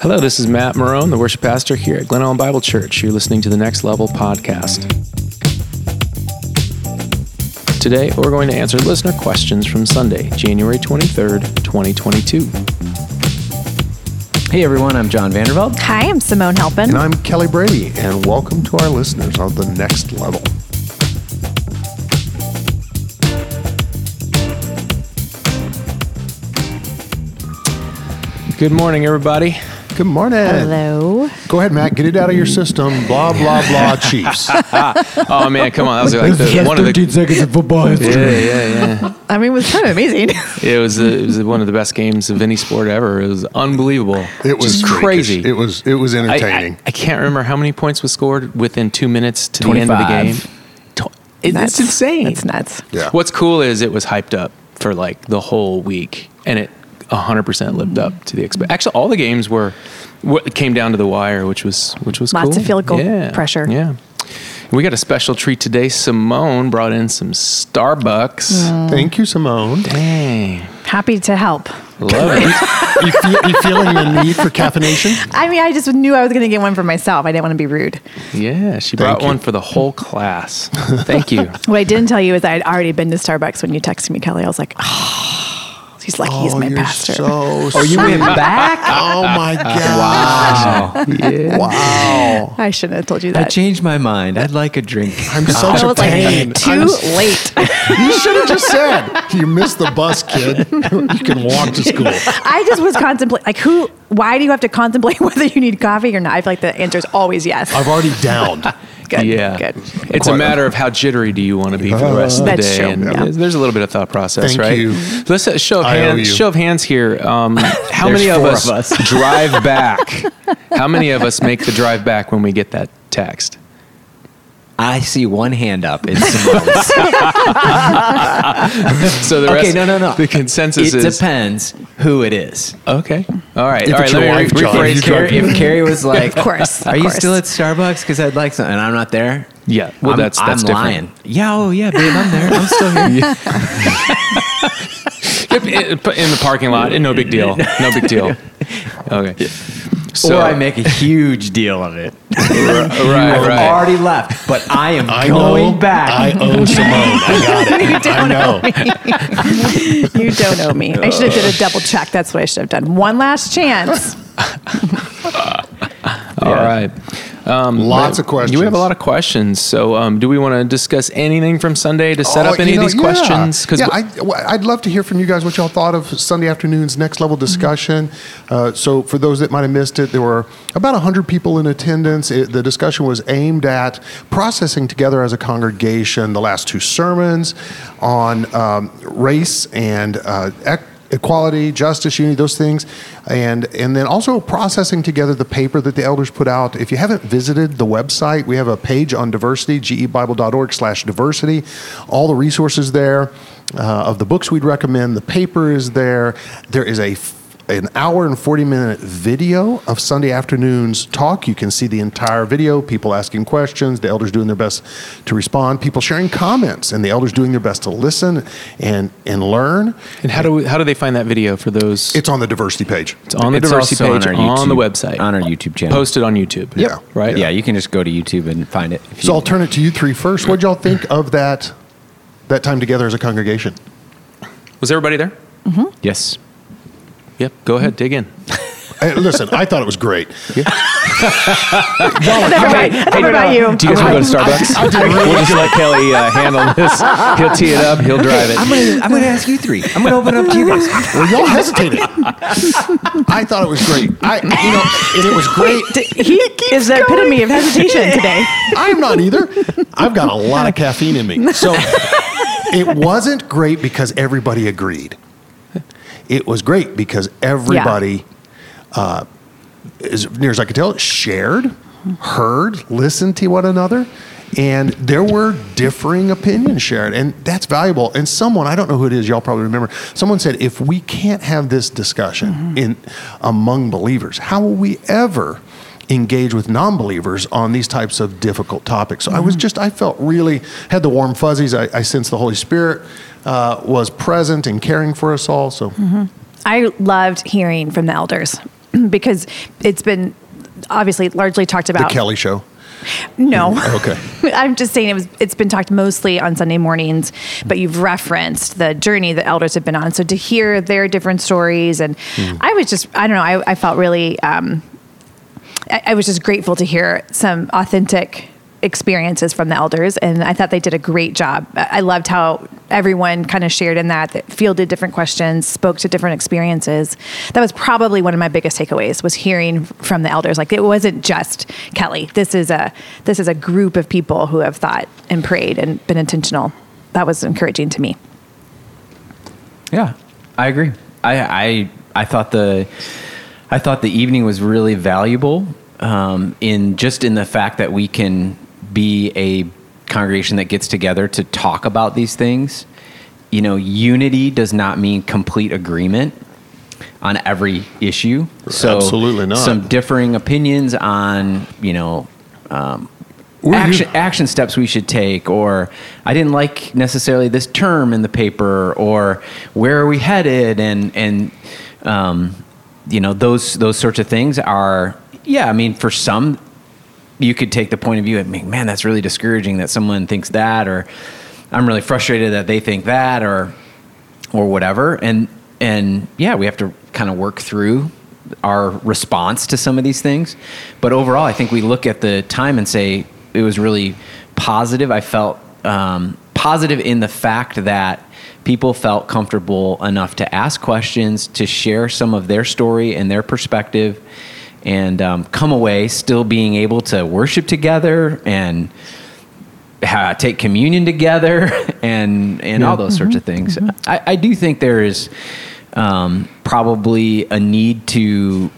Hello, this is Matt Marron, the worship pastor here at Glen Ellyn Bible Church. You're listening to the Next Level podcast. Today, we're going to answer listener questions from Sunday, January 23rd, 2022. Hey everyone, I'm John Vandervelde. Hi, I'm Simone Halpin. And I'm Kelly Brady, and welcome to our listeners of the next level. Good morning, everybody. Good morning. Hello. Go ahead, Matt. Get it out of your system. Blah blah blah. Chiefs. Oh man, come on! That was like the, one of the seconds of football yeah, yeah, yeah. I mean, it was kind of amazing. It was it was one of the best games of any sport ever. It was unbelievable. It was Just crazy. It was it was entertaining. I, I can't remember how many points was scored within two minutes to the end of the game. Tw- it- It's insane. It's nuts. yeah. What's cool is it was hyped up for like the whole week, and it 100% lived up to the expect. Actually, all the games were what came down to the wire, which was which was Lots cool. of field goal yeah. pressure. Yeah. We got a special treat today. Simone brought in some Starbucks. Mm. Thank you, Simone. Dang, Happy to help. love it. You, feel, you feeling the need for caffeination? I mean, I just knew I was going to get one for myself. I didn't want to be rude. yeah, she Thank brought you. one for the whole class. Thank you. What I didn't tell you is I'd already been to Starbucks when you texted me, Kelly. I was like, oh, he's like, he's oh, my you're pastor. so. Oh, you went back? Oh my god! Wow. Wow! I shouldn't have told you that. I changed my mind. I'd like a drink. I'm uh, such I a was like, pain. too I'm- late. you should have just said you missed the bus, kid. you can walk to school. I just was contemplating, like, who, why do you have to contemplate whether you need coffee or not? I feel like the answer is always yes. I've already downed. Good. yeah, Good. It's a Quite- matter of how jittery do you want to be for the rest of the That's day, true, and yeah. there's, there's a little bit of thought process, Thank right? you. Let's uh, show of I hands. Show of hands here. Um, how many of us, of us. drive back? how many of us make the drive back when we get that text? I see one hand up. It's Simone's. So the okay, no, no, no. The consensus it is depends who it is. okay. All right, If all right. Let me wife, rephrase If Carrie. Carrie, if Carrie was like, Of course, are of you still at Starbucks? Because I'd like some, and I'm not there. Yeah, well, I'm, that's that's I'm different. lying. Yeah, oh yeah, babe, I'm there. I'm still here. Yep, in in the parking lot, no big deal. No big deal. Okay. So or I make a huge deal of it. right, I've right. already left, but I am I going know. back. I owe Simone. I got it. you don't know. Me. You don't owe me. I should have did a double check. That's what I should have done. One last chance. All right. Um, Lots of questions. You have a lot of questions. So, um, do we want to discuss anything from Sunday to set Oh, up any you of these yeah. questions? yeah, I, well, I'd love to hear from you guys what y'all thought of Sunday afternoon's next level discussion. Uh, so, for those that might have missed it, there were about 100 people in attendance. It, the discussion was aimed at processing together as a congregation the last two sermons on um, race and uh, ec- equality, justice, unity, those things, and and then also processing together the paper that the elders put out. If you haven't visited the website, we have a page on diversity, gebible.org/diversity. All the resources there uh, of the books we'd recommend. The paper is there. There is a an hour and 40 minute video of Sunday afternoon's talk. You can see the entire video, people asking questions, the elders doing their best to respond, people sharing comments, and the elders doing their best to listen and, and learn. and how do we, how do they find that video for those? It's on the diversity page. It's on the It's diversity also page on, our the website, on our YouTube channel. posted on YouTube. Yeah. right. Yeah, you can just go to YouTube and find it. If So you, I'll turn it to you three first. What did y'all think of that that time together as a congregation? Was everybody there? Mm-hmm. yes. Yep. Go ahead, dig in. Hey, listen, I thought it was great. Never mind. Never mind you. Do you guys want to go to Starbucks? we'll just let Kelly uh, handle this. He'll tee it up. He'll drive it. I'm gonna I'm gonna ask you three. I'm gonna open it up to you guys. Well, y'all hesitated. I thought it was great. I, you know, and it was great. He is the epitome of hesitation today. I'm not either. I've got a lot of caffeine in me. So it wasn't great because everybody agreed. It was great because everybody, uh, as near as I could tell, shared, heard, listened to one another. And there were differing opinions shared, and that's valuable. And someone, I don't know who it is, y'all probably remember, someone said, if we can't have this discussion in among believers, how will we ever engage with non-believers on these types of difficult topics. So I was just, I felt really had the warm fuzzies. I, I sensed the Holy Spirit uh, was present and caring for us all. So I loved hearing from the elders. because it's been obviously largely talked about The. Kelly Show. No. Okay. I'm just saying it was it's been talked mostly on Sunday mornings, but you've referenced the journey that elders have been on. So to hear their different stories and I was just I don't know, I, I felt really um, I, I was just grateful to hear some authentic experiences from the elders and I thought they did a great job. I loved how everyone kind of shared in that, that fielded different questions, spoke to different experiences. That was probably one of my biggest takeaways was hearing from the elders. Like it wasn't just Kelly. This is a this is a group of people who have thought and prayed and been intentional. That was encouraging to me. Yeah, I agree. I I I thought the I thought the evening was really valuable um, in just in the fact that we can be a congregation that gets together to talk about these things. You know, unity does not mean complete agreement on every issue. So Absolutely not. Some differing opinions on you know um, action action steps we should take, or I didn't like necessarily this term in the paper, or where are we headed, and and um, you know those those sorts of things are yeah. I mean, for some, you could take the point of view and man, that's really discouraging that someone thinks that, or I'm really frustrated that they think that, or or whatever, and and yeah, we have to kind of work through our response to some of these things. But overall, I think we look at the time and say it was really positive. I felt um, positive in the fact that people felt comfortable enough to ask questions, to share some of their story and their perspective, and um, come away still being able to worship together and ha- take communion together and and all those sorts of things. I, I do think there is um, probably a need to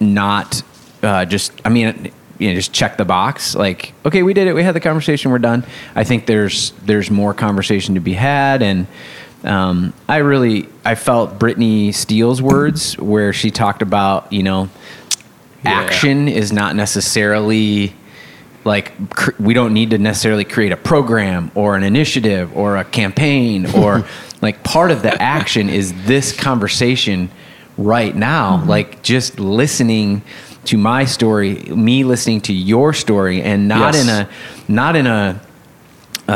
not uh, just. I mean. You know, just check the box. Like, okay, we did it. We had the conversation. We're done. I think there's there's more conversation to be had, and um, I really I felt Brittany Steele's words where she talked about you know action is not necessarily like cr- we don't need to necessarily create a program or an initiative or a campaign or like part of the action is this conversation right now like just listening to my story me listening to your story and not Yes. in a not in a uh, uh,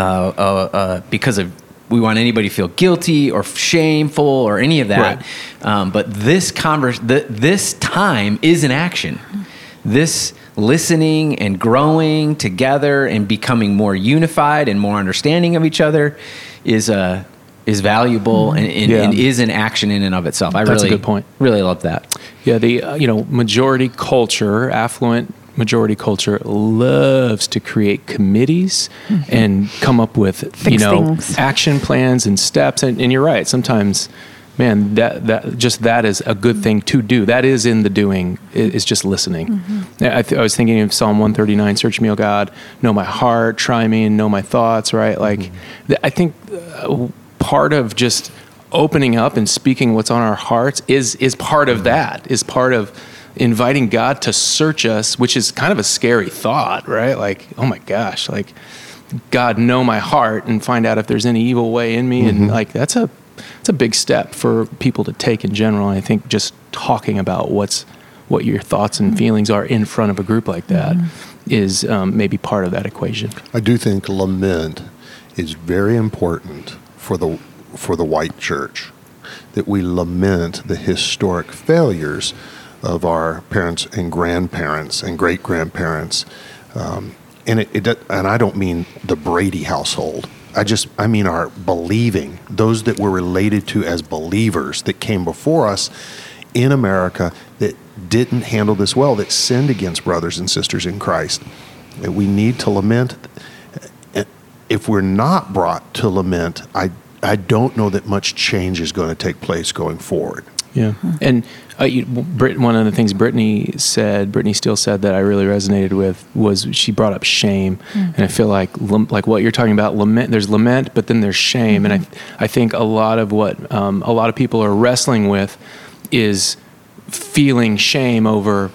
uh, because of we want anybody to feel guilty or shameful or any of that. Um, but this converse, th- this time is an action. This listening and growing together and becoming more unified and more understanding of each other is uh, is valuable and, and, Yeah. and is an action in and of itself. I That's a really good point. Really love that. Yeah, the uh, you know majority culture, affluent majority culture loves to create committees and come up with you know things. action plans and steps. And, and you're right. Sometimes, man, that that just that is a good thing to do. That is in the doing. i- Is just listening. Yeah, I, th- I was thinking of Psalm 139: "Search me, O God, know my heart, try me, and know my thoughts." Right? Like, th- I think uh, part of just opening up and speaking what's on our hearts is is part of mm-hmm. that is part of inviting god to search us which is kind of a scary thought right? Like oh my gosh like god know my heart and find out if there's any evil way in me. And mm-hmm. like that's a it's a big step for people to take in general. And i think just talking about what's what your thoughts and mm-hmm. feelings are in front of a group like that is um, maybe part of that equation. I do think lament is very important for the for the white church. That we lament the historic failures of our parents and grandparents and great grandparents, um, and it, it and I don't mean the Brady household. I just I mean our believing those that were related to as believers that came before us in America that didn't handle this well, that sinned against brothers and sisters in Christ. And we need to lament if we're not brought to lament, I I don't know that much change is going to take place going forward. Yeah, and uh, you, Brit, one of the things Brittany said, Brittany Steele said that I really resonated with was she brought up shame, and I feel like like what you're talking about lament. There's lament, but then there's shame, and I I think a lot of what um, a lot of people are wrestling with is feeling shame over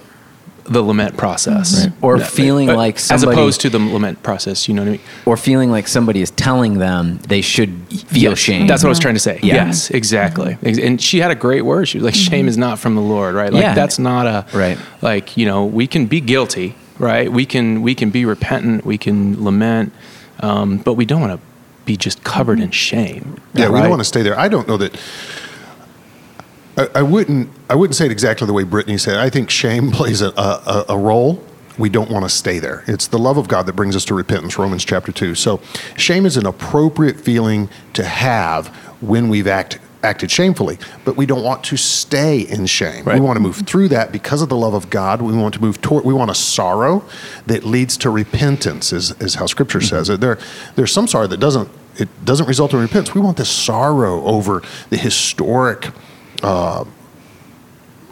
the lament process, Or Yeah. feeling Uh, like as opposed to the lament process. You know what I mean? or feeling like somebody is telling them they should feel Yes, shame. That's what I was trying to say. Yeah. Yes, exactly. Ex- And she had a great word. She was like, "Shame is not from the Lord." Right? Like Yeah. that's not a Right. Like you know, we can be guilty, right? We can we can be repentant. We can lament, um, but we don't want to be just covered in shame. Yeah, we don't want to stay there. I don't know that. I, I wouldn't. I wouldn't say it exactly the way Brittany said. I think shame plays a, a, a role. We don't want to stay there. It's the love of God that brings us to repentance. Romans chapter two. So, shame is an appropriate feeling to have when we've act, acted shamefully, but we don't want to stay in shame. Right. We want to move through that because of the love of God. We want to move toward. We want a sorrow that leads to repentance, is, is how Scripture mm-hmm. says it. There, there's some sorrow that doesn't. It doesn't result in repentance. We want this sorrow over the historic uh,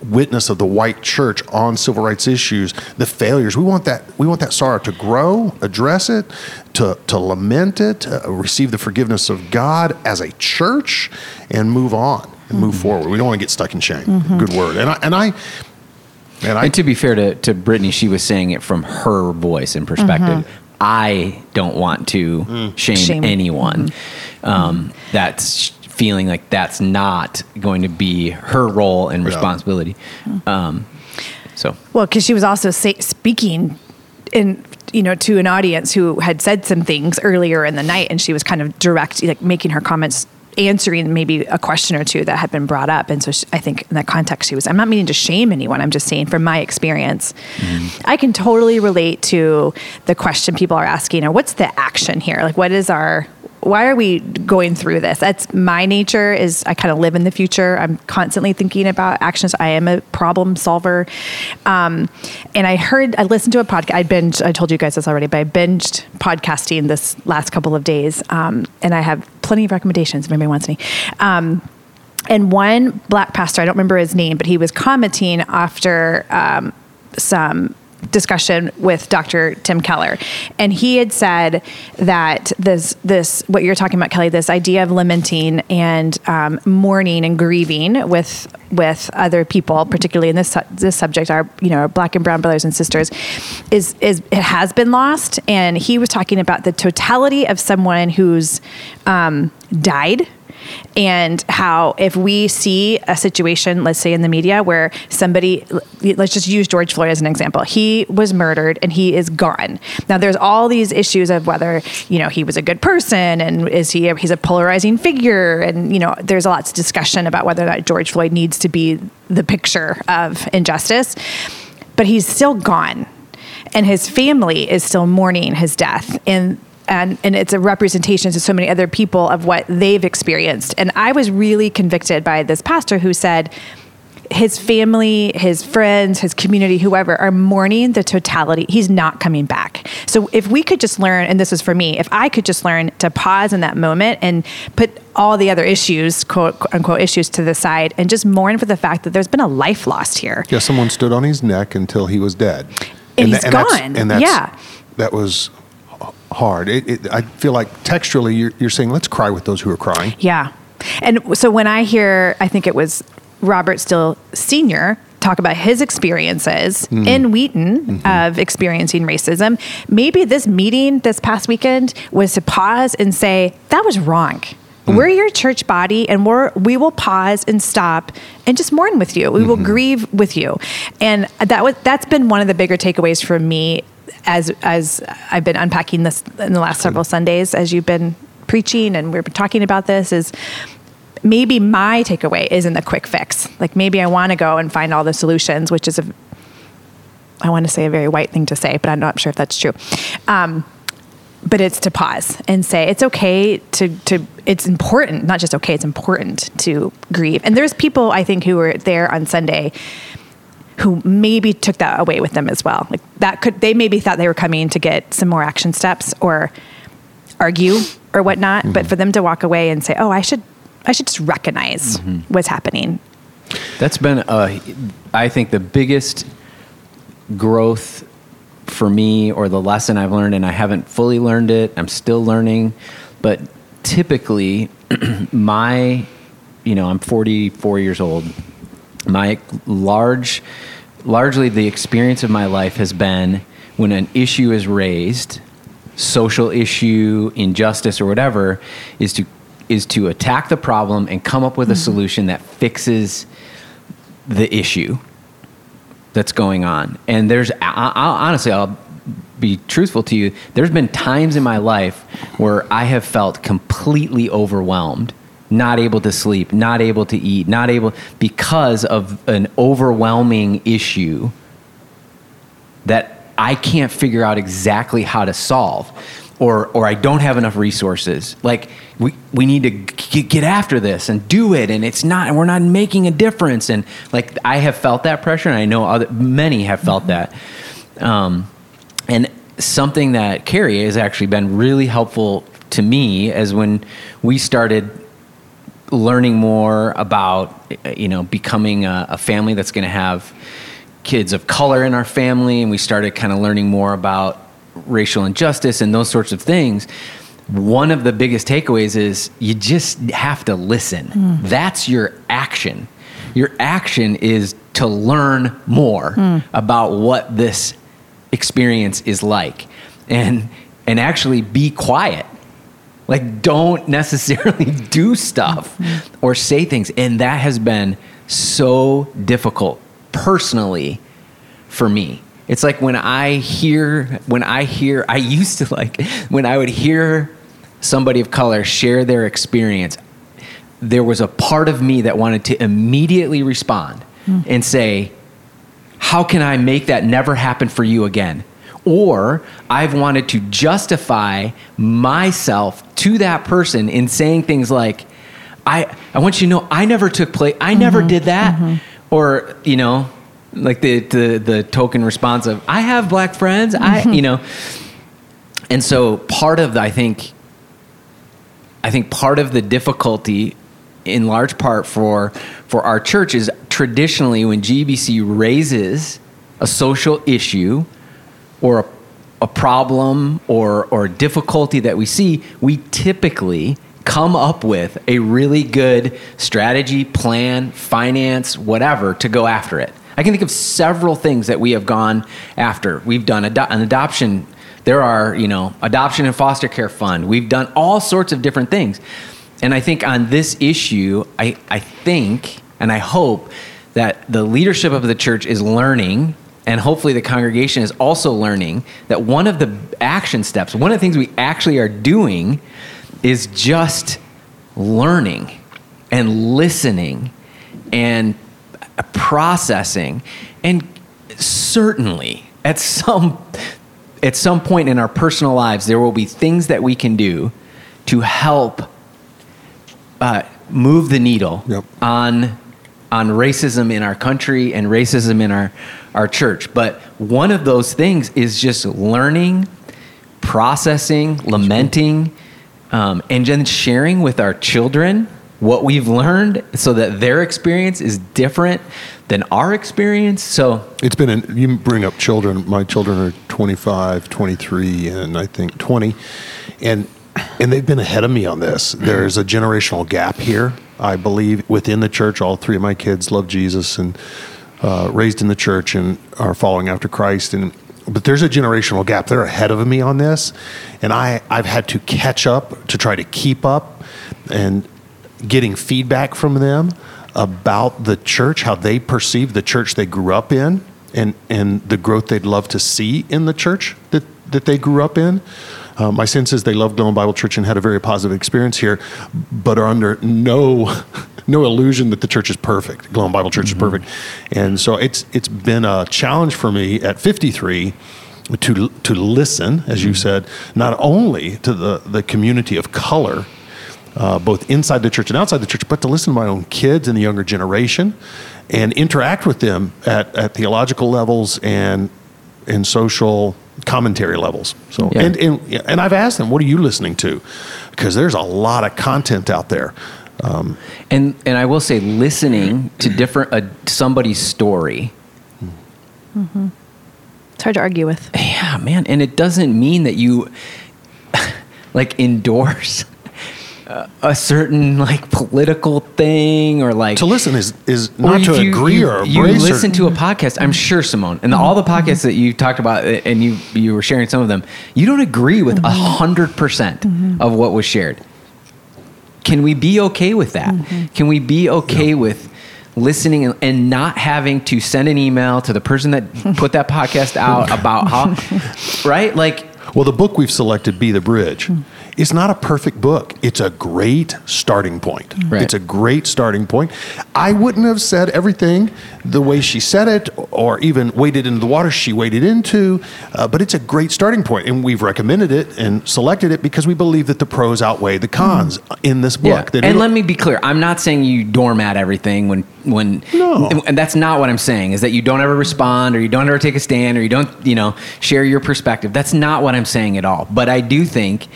witness of the white church on civil rights issues, the failures. We want that. We want that sorrow to grow, address it, to to lament it, uh, receive the forgiveness of God as a church, and move on and move forward. We don't want to get stuck in shame. Good word. And I and I and I And to be fair to, to Brittany, she was saying it from her voice and perspective. I don't want to shame, Shame. anyone. Um, that's feeling like that's not going to be her role and responsibility. Um, so Well, because she was also say, speaking in you know to an audience who had said some things earlier in the night, and she was kind of direct, like making her comments, answering maybe a question or two that had been brought up. And so she, I think in that context, she was. I'm not meaning to shame anyone. I'm just saying from my experience, I can totally relate to the question people are asking, or what's the action here? Like, what is our why are we going through this? That's my nature is i kind of live in the future. I'm constantly thinking about actions. I am a problem solver. Um, and i heard i listened to a podcast i binged i told you guys this already but i binged podcasting this last couple of days um, and i have plenty of recommendations if anybody wants any. Um, and one black pastor i don't remember his name but he was commenting after um, some discussion with Dr. Tim Keller, and he had said that this this what you're talking about, Kelly, this idea of lamenting and um, mourning and grieving with with other people, particularly in this this subject, our you know our black and brown brothers and sisters, is is it has been lost, and he was talking about the totality of someone who's um, died and how if we see a situation let's say in the media where somebody let's just use george floyd as an example. He was murdered and he is gone. Now there's all these issues of whether you know he was a good person and is he a, he's a polarizing figure. And you know there's lots of discussion about whether that george floyd needs to be the picture of injustice. But he's still gone. And his family is still mourning his death. And and and it's a representation to so many other people of what they've experienced and i was really convicted by this pastor who said his family, his friends, his community, whoever are mourning the totality. He's not coming back. So if we could just learn, and this is for me, if I could just learn to pause in that moment and put all the other issues, quote unquote issues to the side and just mourn for the fact that there's been a life lost here. Yeah, someone stood on his neck until he was dead, And he's that's- gone. and that's, Yeah. that was hard. It, it, I feel like textually, you're, you're saying, "Let's cry with those who are crying." Yeah. And so when I hear, I think it was Robert Still Sr. talk about his experiences mm-hmm. in Wheaton mm-hmm. of experiencing racism, maybe this meeting this past weekend was to pause and say, that was wrong. Mm. We're your church body and we're we will pause and stop and just mourn with you. We will mm-hmm. grieve with you. And that was that's been one of the bigger takeaways for me as as I've been unpacking this in the last several Sundays as you've been preaching and we've been talking about this is maybe my takeaway isn't the quick fix. Like maybe I want to go and find all the solutions, which is a I want to say a very white thing to say, but I'm not sure if that's true. Um, but it's to pause and say it's okay to to it's important, not just okay, it's important to grieve. And there's people I think who were there on Sunday who maybe took that away with them as well. Like that could they maybe thought they were coming to get some more action steps or argue or whatnot, but for them to walk away and say, "Oh, I should I should just recognize what's happening." That's been, uh, I think, the biggest growth for me, or the lesson I've learned, and I haven't fully learned it. I'm still learning, but typically, my, you know, I'm 44 years old. My large largely the experience of my life has been when an issue is raised, social issue, injustice, or whatever, is to is to attack the problem and come up with a mm-hmm. solution that fixes the issue that's going on. And there's, I, I, honestly, I'll be truthful to you. There's been times in my life where I have felt completely overwhelmed, not able to sleep, not able to eat, not able because of an overwhelming issue that I can't figure out exactly how to solve. Or, or I don't have enough resources. Like we, we need to g- get after this and do it, and it's not, and we're not making a difference. And like I have felt that pressure, and I know other many have felt that. Um, and something that Carrie has actually been really helpful to me as when we started learning more about eh, you know becoming a, a family that's going to have kids of color in our family and we started kind of learning more about racial injustice and those sorts of things one of the biggest takeaways is you just have to listen. Hmm. That's your action. Your action is to learn more hmm. about what this experience is like. And and actually be quiet like don't necessarily do stuff or say things. And that has been so difficult personally for me. It's like when i hear when i hear i used to like when i would hear somebody of color share their experience there was a part of me that wanted to immediately respond hmm. and say how can I make that never happen for you again? Or I've wanted to justify myself to that person in saying things like, I, I want you to know I never took place, I never mm-hmm. did that. Mm-hmm. Or, you know, like the, the, the token response of, I have black friends, I, mm-hmm. you know. And so part of the, I think, I think part of the difficulty in large part for for our church is traditionally when GBC raises a social issue or a, a problem or or difficulty that we see, we typically come up with a really good strategy, plan, finance, whatever to go after it. I can think of several things that we have gone after. We've done ado- an adoption. There are, you know, adoption and foster care fund. We've done all sorts of different things. And I think on this issue, I, I think and I hope that the leadership of the church is learning, and hopefully the congregation is also learning that one of the action steps, one of the things we actually are doing is just learning and listening and processing. And certainly at some at some point in our personal lives, there will be things that we can do to help uh, move the needle Yep. on on racism in our country and racism in our our church. But one of those things is just learning, processing, lamenting, um, and then sharing with our children what we've learned, so that their experience is different than our experience. So It's been, an, you bring up children. My children are 25, 23, and I think 20. And, and they've been ahead of me on this. There's a generational gap here, I believe, within the church. All three of my kids love Jesus and uh, raised in the church and are following after Christ. And but there's a generational gap. They're ahead of me on this, and I I've had to catch up to try to keep up and getting feedback from them about the church, how they perceive the church they grew up in, and and the growth they'd love to see in the church that that they grew up in. Uh, my sense is they love Glen Ellyn Bible Church and had a very positive experience here, but are under no no illusion that the church is perfect. Glen Ellyn Bible Church is perfect, and so it's it's been a challenge for me at 53 to to listen, as you said, not only to the the community of color uh, both inside the church and outside the church, but to listen to my own kids and the younger generation and interact with them at, at theological levels and and social commentary levels. So Yeah. and, and and I've asked them, what are you listening to? Because there's a lot of content out there. Um, And and I will say, listening to different uh, somebody's story. It's hard to argue with. Yeah, man. And it doesn't mean that you like endorse uh, a certain like political thing or like To listen is is not to you, agree you, or you embrace. or- listen to a podcast. I'm sure Simone and the, all the podcasts that you talked about uh, and you you were sharing some of them. You don't agree with a hundred percent of what was shared. Can we be okay with that? Can we be okay with listening and, and not having to send an email to the person that put that podcast out about how right like Well, the book we've selected, Be the Bridge, Is not a perfect book. It's a great starting point. Right. It's a great starting point. I wouldn't have said everything the way she said it or even waded into the water she waded into, uh, but it's a great starting point. And we've recommended it and selected it because we believe that the pros outweigh the cons in this book. That And let me be clear. I'm not saying you doormat everything when when No. and that's not what I'm saying is that you don't ever respond or you don't ever take a stand or you don't, you know, share your perspective. That's not what I'm saying at all. But I do think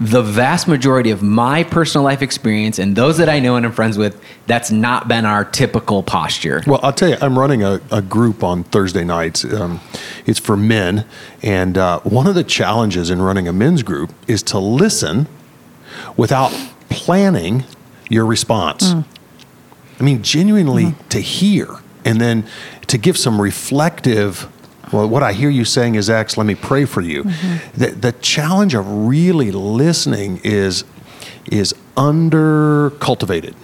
the vast majority of my personal life experience and those that I know and I'm friends with, that's not been our typical posture. Well, I'll tell you, I'm running a, a group on Thursday nights. Um, it's for men. And uh, one of the challenges in running a men's group is to listen without planning your response. I mean, genuinely to hear and then to give some reflective. Well, what I hear you saying is X. Let me pray for you. Mm-hmm. The, the challenge of really listening is is under cultivated.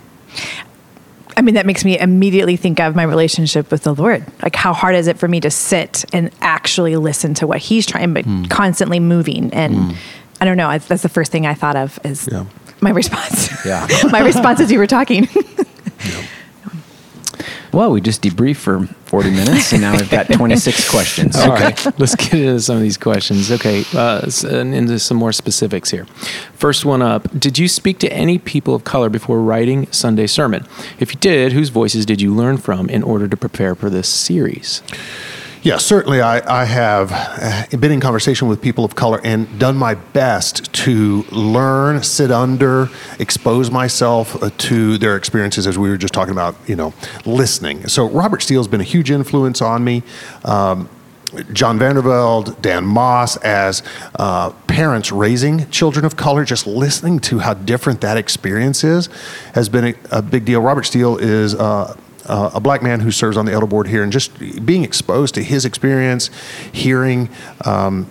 I mean, that makes me immediately think of my relationship with the Lord. Like, how hard is it for me to sit and actually listen to what He's trying, but mm. constantly moving? And mm. I don't know. I, that's the first thing I thought of is Yeah. my response. Yeah. my response as you were talking. Well, we just debriefed for 40 minutes and now we've got 26 questions. All right, let's get into some of these questions. Okay, uh, and into some more specifics here. First one up Did you speak to any people of color before writing Sunday sermon? If you did, whose voices did you learn from in order to prepare for this series? Yeah, certainly. I, I have uh, been in conversation with people of color and done my best to learn, sit under, expose myself uh, to their experiences as we were just talking about, you know, listening. So Robert Steele's been a huge influence on me. Um, John Vandervelde, Dan Moss, as uh, parents raising children of color, just listening to how different that experience is, has been a, a big deal. Robert Steele is uh, uh, a black man who serves on the elder board here, and just being exposed to his experience, hearing. Um,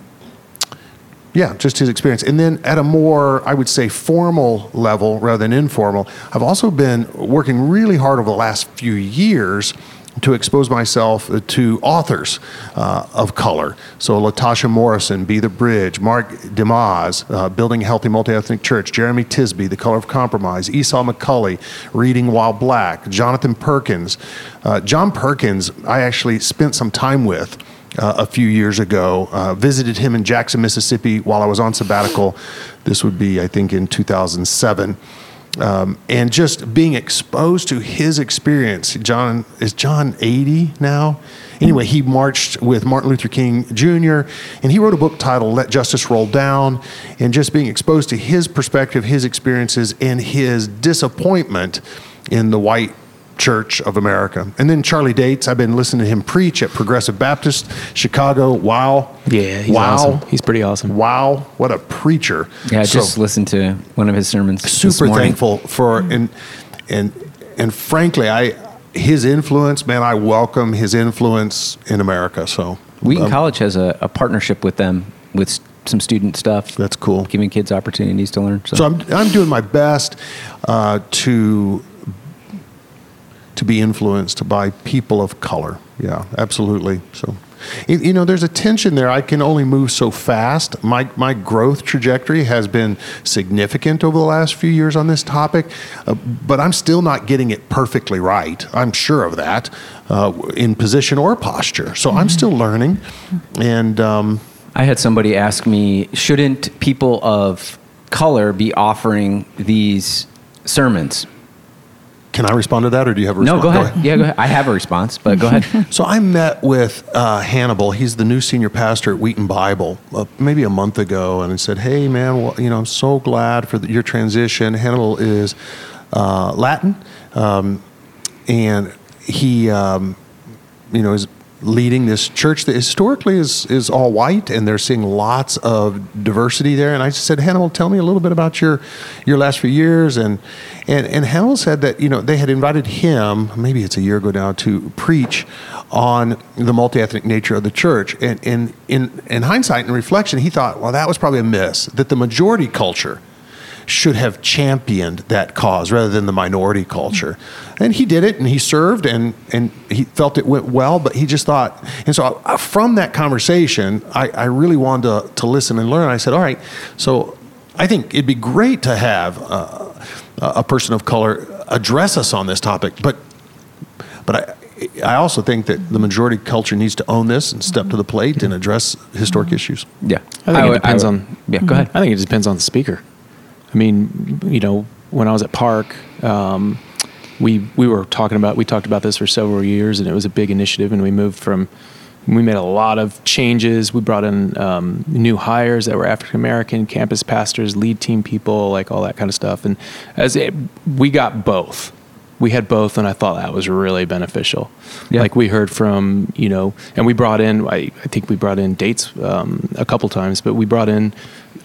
yeah, just his experience. And then at a more, I would say, formal level rather than informal, I've also been working really hard over the last few years to expose myself to authors uh, of color. So Latasha Morrison, Be the Bridge, Mark DeYmaz, uh, Building a Healthy Multi-Ethnic Church, Jemar Tisby, The Color of Compromise, Esau McCaulley, Reading While Black, Jonathan Perkins. Uh, John Perkins, I actually spent some time with uh, a few years ago. Uh, visited him in Jackson, Mississippi while I was on sabbatical. This would be, I think, in 2007. Um, and just being exposed to his experience. John is John 80 now. Anyway, he marched with Martin Luther King Jr. and he wrote a book titled "Let Justice Roll Down." And just being exposed to his perspective, his experiences, and his disappointment in the white Church of America. And then Charlie Dates, I've been listening to him preach at Progressive Baptist, Chicago. Wow. Yeah, he's wow. awesome. He's pretty awesome. Wow. What a preacher. Yeah, I So, just listened to one of his sermons. super thankful for and and and frankly, I his influence, man, I welcome his influence in America. So Wheaton um, College has a, a partnership with them with some student stuff. That's cool. Giving kids opportunities to learn. So, So I'm I'm doing my best uh, to to be influenced by people of color. Yeah, absolutely. So. You you know, there's a tension there. I can only move so fast. My my growth trajectory has been significant over the last few years on this topic, uh, but I'm still not getting it perfectly right. I'm sure of that, uh, in position or posture. So I'm still learning, and um, I had somebody ask me, shouldn't people of color be offering these sermons? Can I respond to that, or do you have a response? No, response? go ahead. Yeah, go ahead. I have a response, but go ahead. So I met with uh, Hannibal. He's the new senior pastor at Wheaton Bible, uh, maybe a month ago, and I said, "Hey, man, well, you know, I'm so glad for the, your transition." Hannibal is uh, Latin, um, and he, um, you know, is leading this church that historically is is all white, and they're seeing lots of diversity there. And I said, Hannibal, tell me a little bit about your your last few years. And and and Hannibal said that you know they had invited him, maybe it's a year ago now, to preach on the multi ethnic nature of the church. And, and in in hindsight and reflection, he thought, well, that was probably a miss. That the majority culture should have championed that cause rather than the minority culture. And he did it and he served and, and he felt it went well, but he just thought, and so uh, from that conversation, I, I really wanted to, to listen and learn. I said, all right, so I think it'd be great to have uh, a person of color address us on this topic, but, but I, I also think that the majority culture needs to own this and step to the plate and address historic issues. Yeah, I think it would- depends would- on. Yeah, go ahead. I think it depends on the speaker. I mean, you know, when I was at Park, um, we we were talking about we talked about this for several years, and it was a big initiative, and we moved from. We made a lot of changes. We brought in um, new hires that were African American, campus pastors, lead team people, like all that kind of stuff. And as it, we got both, we had both, and I thought that was really beneficial. Yeah. Like we heard from you know, and we brought in. I, I think we brought in dates um, a couple times, but we brought in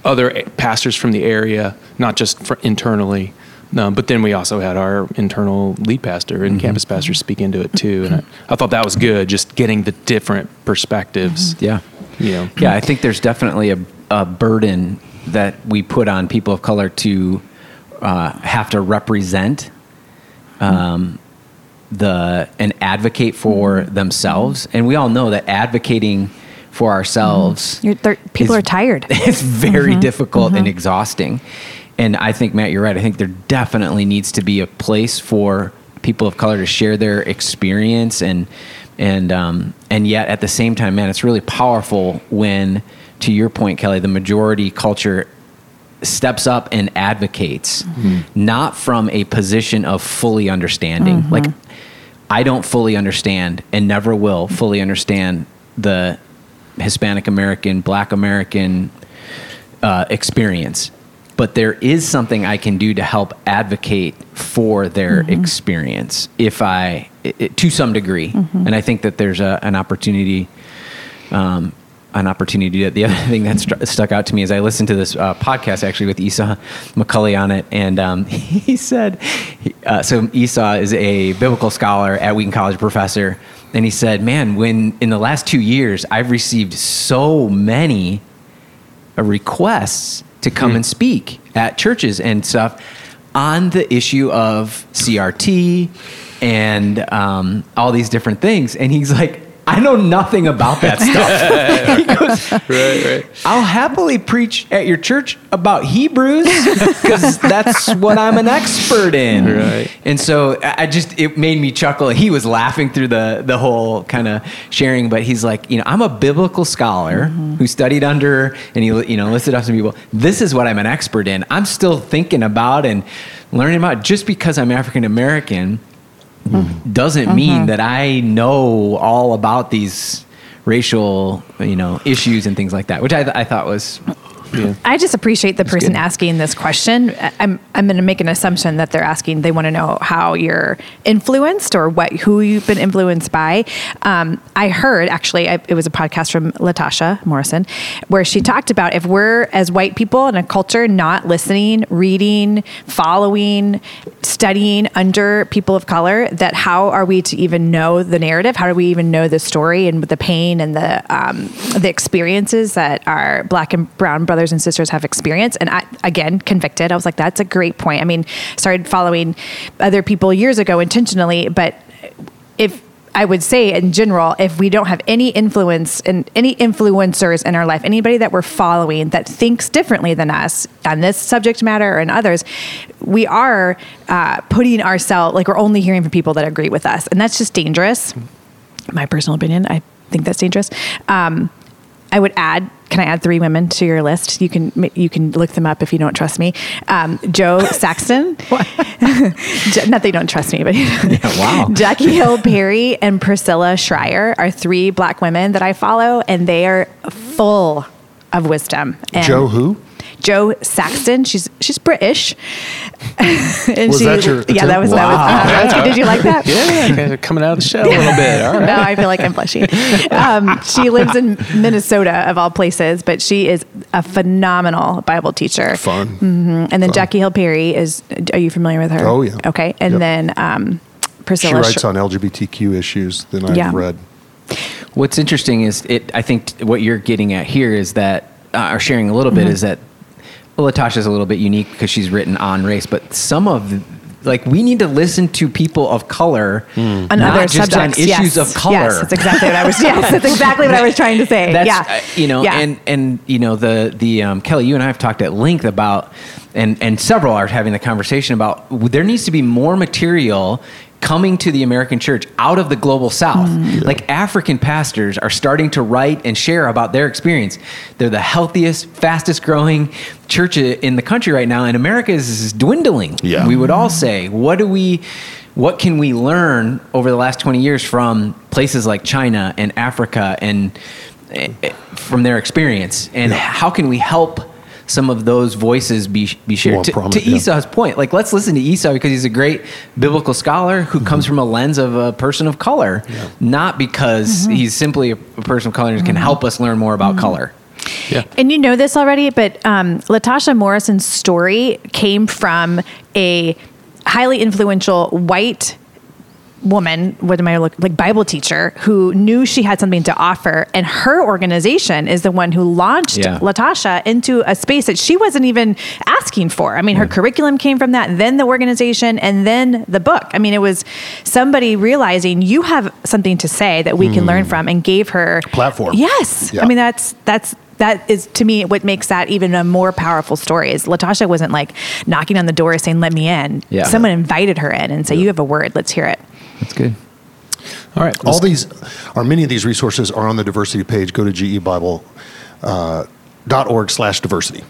other pastors from the area, not just internally. Um, but then we also had our internal lead pastor and campus pastor speak into it too, and I, I thought that was good, just getting the different perspectives. Yeah. You know, Yeah, I think there's definitely a, a burden that we put on people of color to uh, have to represent um, the and advocate for themselves, and we all know that advocating for ourselves mm-hmm. You're, they're- people is- are tired. it's very mm-hmm. difficult and mm-hmm. exhausting. And I think Matt, you're right. I think there definitely needs to be a place for people of color to share their experience and and um, and yet at the same time, man, it's really powerful when, to your point, Kelly, the majority culture steps up and advocates, not from a position of fully understanding. Like, I don't fully understand and never will fully understand the Hispanic American, Black American uh, experience. But there is something I can do to help advocate for their experience, if I, i i- to some degree. And I think that there's a, an opportunity um, an opportunity. That the other thing that stru- stuck out to me is I listened to this uh, podcast actually with Esau McCaulley on it, and um, he said, uh, so Esau is a biblical scholar at Wheaton College, professor, and he said, "Man, when in the last two years I've received so many uh, requests to come and speak at churches and stuff on the issue of CRT and um, all these different things. And he's like, I know nothing about that stuff. he goes, right, right. I'll happily preach at your church about Hebrews because that's what I'm an expert in. Right. And so I I just it made me chuckle. He was laughing through the the whole kind of sharing, but he's like, you know, I'm a biblical scholar mm-hmm. who studied under and he you know listed off some people. This is what I'm an expert in. I'm still thinking about and learning about just because I'm African American doesn't mean mm-hmm. that I know all about these racial, you know, issues and things like that, which I, th- I thought was Yeah. I just appreciate the person good. asking this question. I'm I'm going to make an assumption that they're asking. They want to know how you're influenced or what who you've been influenced by. Um, I heard actually I, it was a podcast from Latasha Morrison where she talked about if we're as white people in a culture not listening, reading, following, studying under people of color, that how are we to even know the narrative? How do we even know the story and the pain and the um, the experiences that our black and brown brothers and sisters have experienced? And I, again, convicted. I was like, that's a great point. I mean, started following other people years ago intentionally, but if I would say in general, if we don't have any influence and any influencers in our life, anybody that we're following that thinks differently than us on this subject matter or in others, we are uh, putting ourselves like we're only hearing from people that agree with us, and that's just dangerous. My personal opinion, I think that's dangerous. Um, I would add. Can I add three women to your list? You can you can look them up if you don't trust me. Um, Jo Saxton. Not that you don't trust me, but wow. Jackie Hill Perry and Priscilla Shirer are three black women that I follow, and they are full of wisdom. And Jo who? Jo Saxton. She's she's British. and Was she, that your yeah, that was that was. Wow. uh, that was good. Did you like that? Yeah, kind coming out of the shell a little bit. All right. now I feel like I'm blushing. Um, she lives in Minnesota, of all places, but she is a phenomenal Bible teacher. Fun. Mhm. And then Jackie Hill Perry is. Are you familiar with her? Oh, yeah. Okay, and Yep. then um, She writes Sh- on LGBTQ issues than I've Yeah. read. What's interesting is it. I think t- what you're getting at here is that, uh, or sharing a little bit, Mm-hmm. is that well, Latasha's a little bit unique because she's written on race, but some of the, like we need to listen to people of color on not other just subjects. on issues yes. of color. Yes, that's exactly what I was. Yes, that's exactly what I was trying to say. That's, yeah, uh, you know, yeah. and and you know the the um, Kelly, you and I have talked at length about, and and several are having the conversation about there needs to be more material coming to the American church out of the global South. Mm. Like African pastors are starting to write and share about their experience. They're the healthiest, fastest growing church in the country right now, and America is dwindling. Yeah. we would all say, what do we? What can we learn over the last 20 years from places like China and Africa and eh, eh, from their experience and how can we help some of those voices be, be shared. More to, prominent, to yeah. esau's point like let's listen to esau because he's a great biblical scholar who mm-hmm. comes from a lens of a person of color not because mm-hmm. he's simply a, a person of color and can mm-hmm. help us learn more about color. Yeah. And you know this already, but um, Latasha Morrison's story came from a highly influential white woman, what am I look like Bible teacher who knew she had something to offer, and her organization is the one who launched Yeah. Latasha into a space that she wasn't even asking for. I mean, her curriculum came from that, then the organization, and then the book. I mean, it was somebody realizing you have something to say that we can learn mm. from, and gave her Platform. Yes, Yeah. I mean that's that's that is to me what makes that even a more powerful story is Latasha wasn't like knocking on the door saying let me in. Yeah. Someone invited her in and said you have a word, let's hear it. That's good All right. All these, or many of these resources are on the diversity page. Go to gebible uh, dot org slash diversity.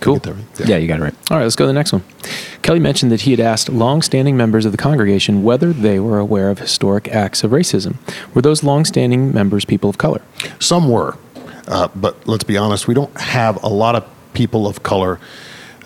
Cool. Get there, right? yeah you got it right All right, let's go to the next one. Kelly mentioned that he had asked long-standing members of the congregation whether they were aware of historic acts of racism. Were those long-standing members people of color? Some were, uh, but let's be honest, we don't have a lot of people of color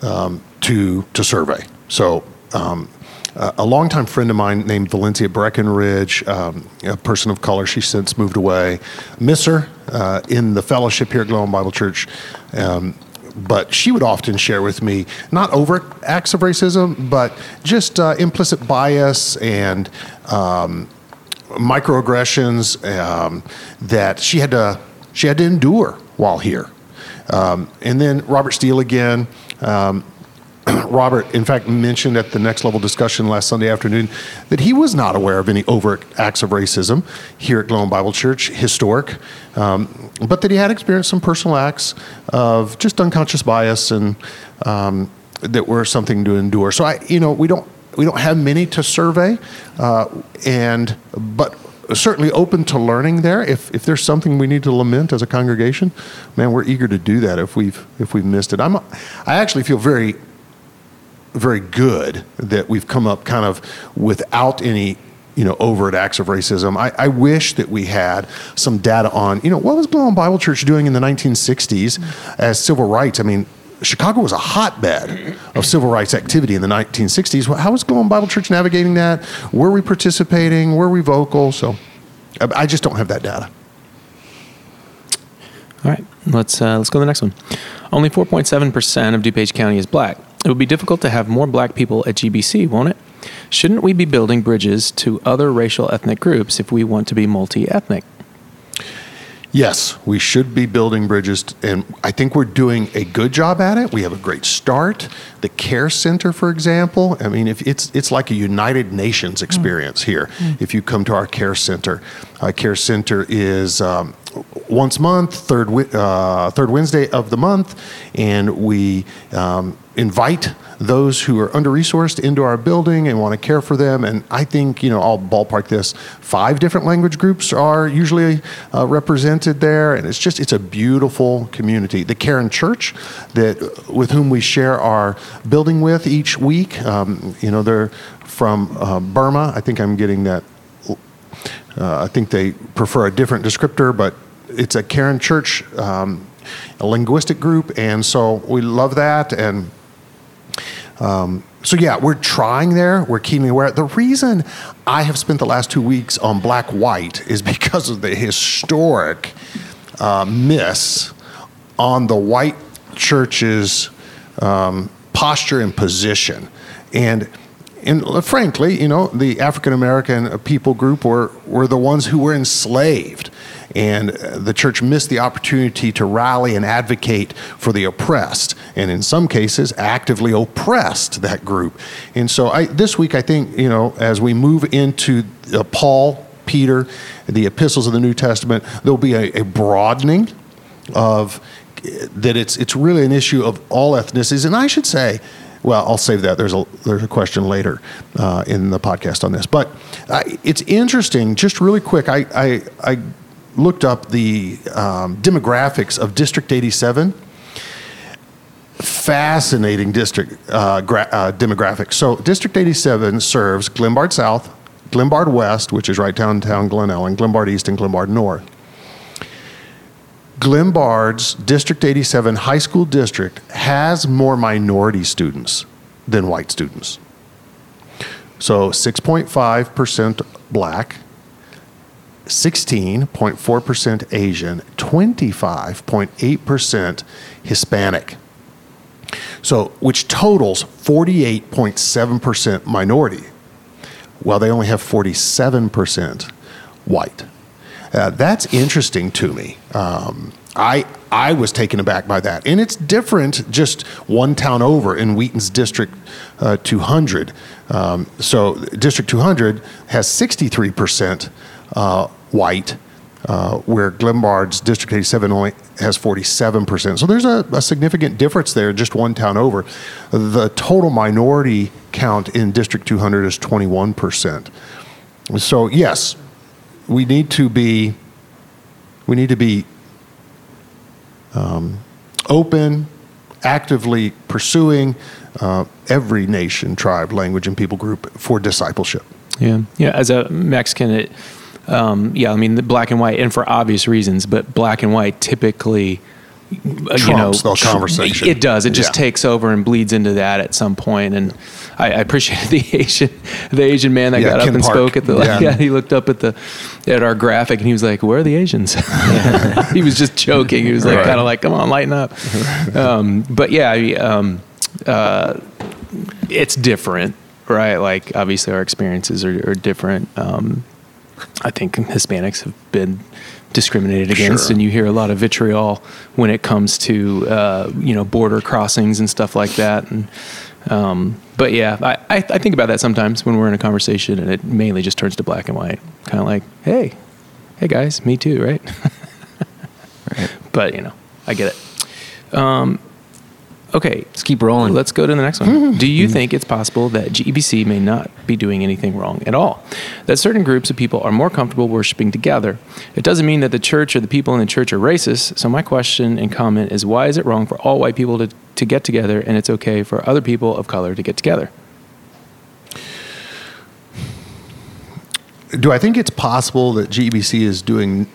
um, to to survey. So. Um, a longtime friend of mine named Valencia Breckenridge, um, a person of color, she since moved away. Miss her uh, in the fellowship here at Glen Ellyn Bible Church. Um, but she would often share with me not overt acts of racism, but just uh, implicit bias and um, microaggressions um, that she had to she had to endure while here. Um, and then Robert Steele again. Um, Robert, in fact, mentioned at the next level discussion last Sunday afternoon that he was not aware of any overt acts of racism here at Glen Ellyn Bible Church, historic, um, but that he had experienced some personal acts of just unconscious bias and um, that were something to endure. So I, you know, we don't we don't have many to survey, uh, and but certainly open to learning there. If if there's something we need to lament as a congregation, man, we're eager to do that if we've if we've missed it. I'm I actually feel very very good that we've come up kind of without any you know overt acts of racism. I, I wish that we had some data on you know what was Glen Ellyn Bible Church doing in the 1960s as civil rights. I mean. Chicago was a hotbed of civil rights activity in the 1960s. How was Glen Ellyn Bible Church navigating that? Were we participating? Were we vocal? So I I just don't have that data. All right, let's uh, let's go to the next one. Only 4.7 percent of DuPage County is black. It would be difficult to have more black people at GBC, won't it? Shouldn't we be building bridges to other racial ethnic groups if we want to be multi-ethnic? Yes, we should be building bridges, and I think we're doing a good job at it. We have a great start. The care center, for example, I mean, if it's it's like a United Nations experience here. If you come to our care center, our care center is um, once a month, third uh, third Wednesday of the month, and we um, invite those who are under resourced into our building and want to care for them. And I think, you know, I'll ballpark this five different language groups are usually uh, represented there. And it's just, it's a beautiful community. The Karen Church, that with whom we share our building with each week, um, you know, they're from uh, Burma. I think I'm getting that I think they prefer a different descriptor, but it's a Karen Church, um, a linguistic group, and so we love that. And Um, so yeah, we're trying there. We're keenly aware. The reason I have spent the last two weeks on black white is because of the historic uh, miss on the white church's um, posture and position, and and frankly, you know, the African American people group were were the ones who were enslaved and the church missed the opportunity to rally and advocate for the oppressed, and in some cases, actively oppressed that group. And so, I, this week, I think, you know, as we move into uh, Paul, Peter, the epistles of the New Testament, there'll be a, a broadening of that it's it's really an issue of all ethnicities, and I should say. Well, I'll save that. There's a there's a question later uh, in the podcast on this, but it's interesting. Just really quick, I, I I looked up the um, demographics of District 87. Fascinating district uh, gra- uh, demographics. So, District 87 serves Glenbard South, Glenbard West, which is right downtown Glen Ellyn, Glenbard East, and Glenbard North. Glenbard's District 87 high school district has more minority students than white students. So 6.5% black, 16.4% Asian, 25.8% Hispanic. So, which totals 48.7% minority, while they only have 47% white. Uh, that's interesting to me. Um, I I was taken aback by that, and it's different just one town over in Wheaton's District uh, 200. Um, so District 200 has 63 percent uh, white, uh, where Glenbard's District 87 only has 47%. So there's a, a, significant difference there, just one town over. The total minority count in District 200 is 21%. So yes, we need to be we need to be um, open, actively pursuing uh, every nation, tribe, language, and people group for discipleship. Yeah, yeah. As a Mexican, it um, yeah, I mean, the black and white, and for obvious reasons, but black and white typically, uh, you know, the conversation. It does. It just yeah. takes over and bleeds into that at some point. And I, I appreciated the Asian, the Asian man that yeah, got Ken up and Park. spoke at the. Yeah. yeah. he looked up at the, at our graphic and he was like, "Where are the Asians?" he was just joking. He was like, right. kind of like, "Come on, lighten up." Um, but yeah, um, uh, it's different, right? Like obviously our experiences are, are different. Um, I think Hispanics have been discriminated against, sure. and you hear a lot of vitriol when it comes to uh, you know border crossings and stuff like that. And um, but yeah, I, I, I think about that sometimes when we're in a conversation, and it mainly just turns to black and white, kind of like, hey, hey guys, me too, right? right. But you know, I get it. Um, Okay, let's keep rolling. Let's go to the next one. Mm-hmm. Do you think it's possible that GEBC may not be doing anything wrong at all? That certain groups of people are more comfortable worshiping together? It doesn't mean that the church or the people in the church are racist. So, my question and comment is why is it wrong for all white people to, to get together and it's okay for other people of color to get together? Do I think it's possible that GEBC is doing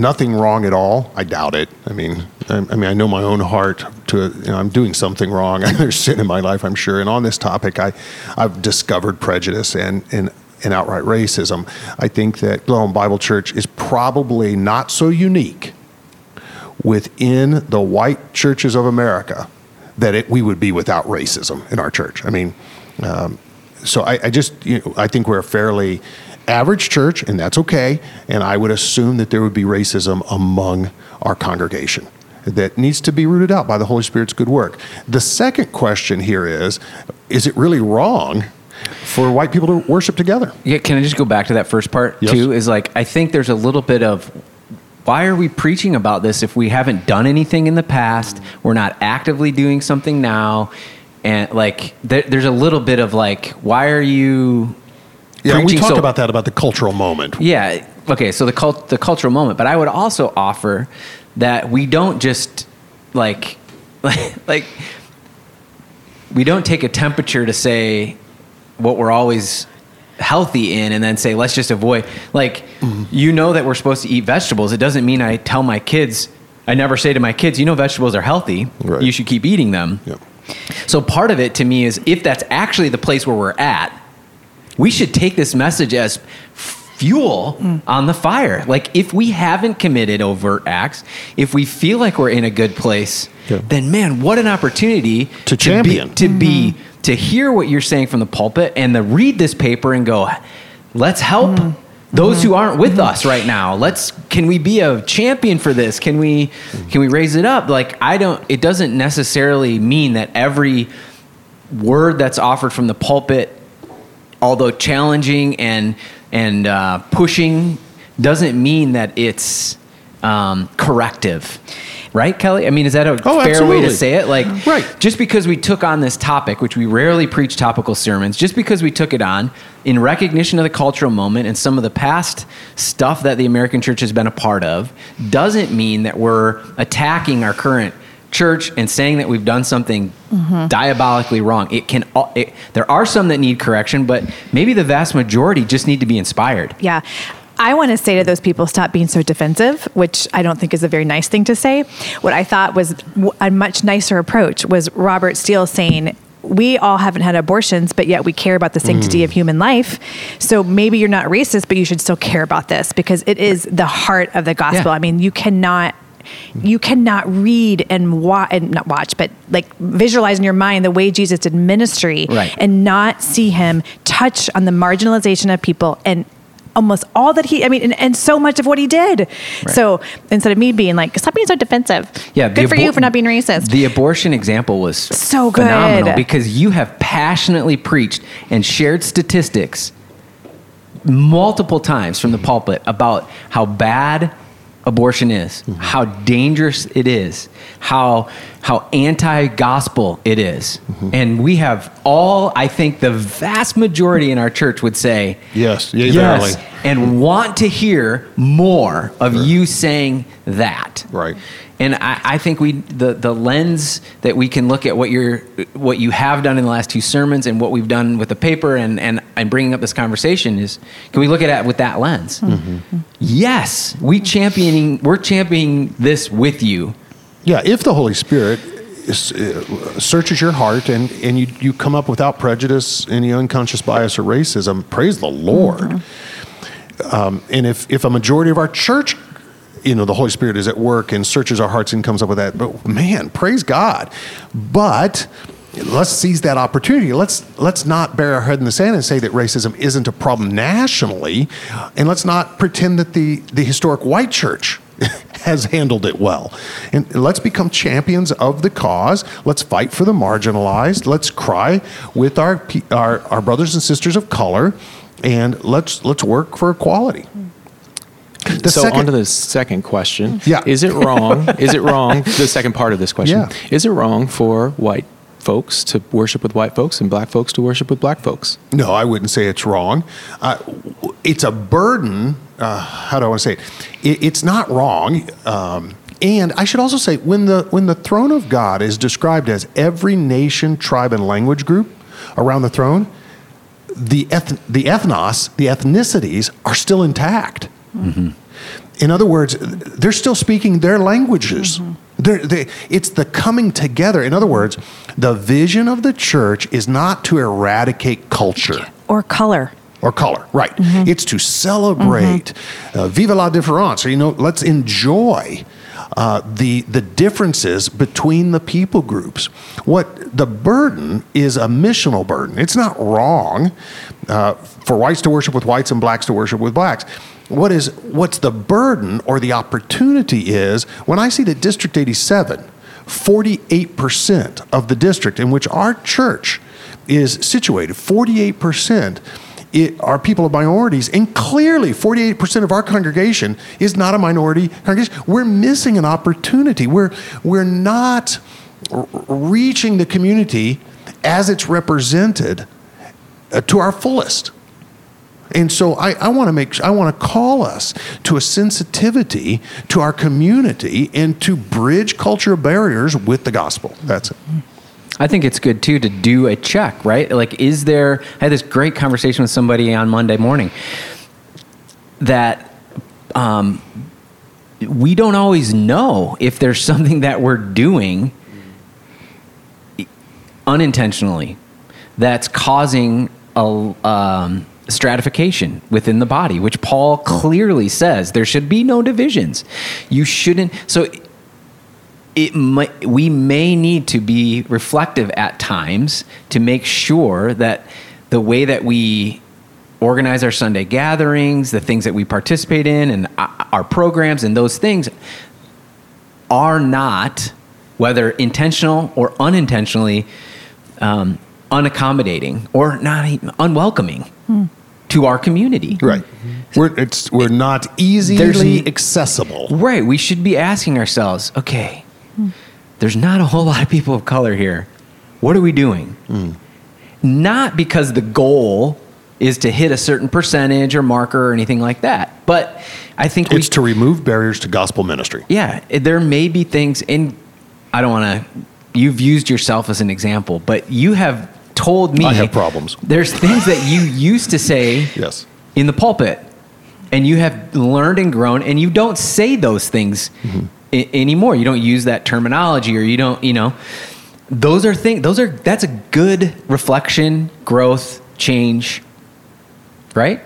nothing wrong at all? I doubt it. I mean, I, I mean, I know my own heart. To you know, I'm doing something wrong. There's sin in my life, I'm sure. And on this topic, I, I've discovered prejudice and and and outright racism. I think that Glen Bible Church is probably not so unique within the white churches of America that it, we would be without racism in our church. I mean, um, so I, I just you know, I think we're fairly average church, and that's okay. And I would assume that there would be racism among our congregation that needs to be rooted out by the Holy Spirit's good work. The second question here is is it really wrong for white people to worship together? Yeah, can I just go back to that first part yes. too? Is like I think there's a little bit of why are we preaching about this if we haven't done anything in the past? We're not actively doing something now. And like there, there's a little bit of like, why are you yeah, we talked so, about that about the cultural moment. Yeah. Okay. So the cult, the cultural moment, but I would also offer that we don't just like, like, like we don't take a temperature to say what we're always healthy in and then say let's just avoid like mm-hmm. you know that we're supposed to eat vegetables it doesn't mean i tell my kids i never say to my kids you know vegetables are healthy right. you should keep eating them yep. So part of it to me is if that's actually the place where we're at, we should take this message as fuel Mm. on the fire. Like if we haven't committed overt acts, if we feel like we're in a good place, Yeah. then man, what an opportunity To champion. be, to be Mm-hmm. to hear what you're saying from the pulpit and to read this paper and go, let's help Mm-hmm. those who aren't with us right now. Let's can we be a champion for this? Can we can we raise it up? Like I don't it doesn't necessarily mean that every word that's offered from the pulpit although challenging and and uh, pushing doesn't mean that it's um, corrective. Right kelly? I mean is that a Oh, fair way to say it? Like Right. just because we took on this topic which we rarely preach topical sermons just because we took it on in recognition of the cultural moment and some of the past stuff that the american church has been a part of doesn't mean that we're attacking our current church and saying that we've done something diabolically wrong it can it, there are some that need correction but maybe the vast majority just need to be inspired Yeah. I want to say to those people, stop being so defensive, which I don't think is a very nice thing to say. What I thought was a much nicer approach was Robert Steele saying, we all haven't had abortions, but yet we care about the sanctity of mm. human life. So maybe you're not racist, but you should still care about this because it is the heart of the gospel. Yeah. I mean, you cannot you cannot read and watch and not watch but like visualize in your mind the way jesus did ministry Right. and not see him touch on the marginalization of people and almost all that he i mean and, and so much of what he did. So instead of me being like stop being so defensive. Yeah, good the for you for not being racist. The abortion example was So good. phenomenal because you have passionately preached and shared statistics multiple times from the mm-hmm. pulpit about how bad abortion is, Mm-hmm. how dangerous it is, how how anti-gospel it is. Mm-hmm. And we have all I think the vast majority in our church would say Yes, yea, verily. and want to hear more of you saying that. Right. And I, I think we the, the lens that we can look at what you're what you have done in the last two sermons and what we've done with the paper and and, and bringing up this conversation is can we look at it with that lens? Yes, we championing we're championing this with you. Yeah, if the Holy Spirit is, uh, searches your heart and, and you, you come up without prejudice, any unconscious bias or racism, praise the Lord. Um, and if, if a majority of our church, you know, the Holy Spirit is at work and searches our hearts and comes up with that, but man, praise God. But let's seize that opportunity. Let's let's not bury our head in the sand and say that racism isn't a problem nationally, and let's not pretend that the the historic white church has handled it well. And let's become champions of the cause. Let's fight for the marginalized. Let's cry with our our, our brothers and sisters of color, and let's let's work for equality. The so second- on to the second question. Yeah. Is it wrong? is it wrong? The second part of this question. Yeah. Is it wrong for white folks to worship with white folks and black folks to worship with black folks? No, I wouldn't say it's wrong. Uh, it's a burden. Uh, how do I want to say it? it it's not wrong. Um, and I should also say, when the when the throne of God is described as every nation, tribe, and language group around the throne, the eth- the ethnos, the ethnicities, are still intact. In other words, they're still speaking their languages. They're, they, it's the coming together. In other words, the vision of the church is not to eradicate culture or color or color, right? It's to celebrate, uh, viva la difference. You know, let's enjoy uh, the the differences between the people groups. What the burden is a missional burden. It's not wrong uh, for whites to worship with whites and blacks to worship with blacks. What is what's the burden or the opportunity is when I see that District 87, 48% of the district in which our church is situated, 48% it, are people of minorities, and clearly 48% of our congregation is not a minority congregation. We're missing an opportunity. We're, we're not r- reaching the community as it's represented uh, to our fullest. And so I, I want to make I want to call us to a sensitivity to our community and to bridge cultural barriers with the gospel. That's it. I think it's good too to do a check, right? Like, is there? I had this great conversation with somebody on Monday morning that um, we don't always know if there's something that we're doing unintentionally that's causing a um, stratification within the body, which Paul clearly says there should be no divisions. You shouldn't. So it might, we may need to be reflective at times to make sure that the way that we organize our Sunday gatherings, the things that we participate in, and our programs, and those things are not, whether intentional or unintentionally, um, unaccommodating or not even unwelcoming hmm. to our community. Right. We're, it's, we're not easily accessible. Right. We should be asking ourselves, okay, hmm. there's not a whole lot of people of color here. What are we doing? Hmm. Not because the goal is to hit a certain percentage or marker or anything like that. But I think it's we, to remove barriers to gospel ministry. Yeah, there may be things in. I don't want to. You've used yourself as an example, but you have told me I have problems. There's things that you used to say yes. in the pulpit, and you have learned and grown, and you don't say those things mm-hmm. I- anymore. You don't use that terminology, or you don't. You know, those are things. Those are that's a good reflection, growth, change right?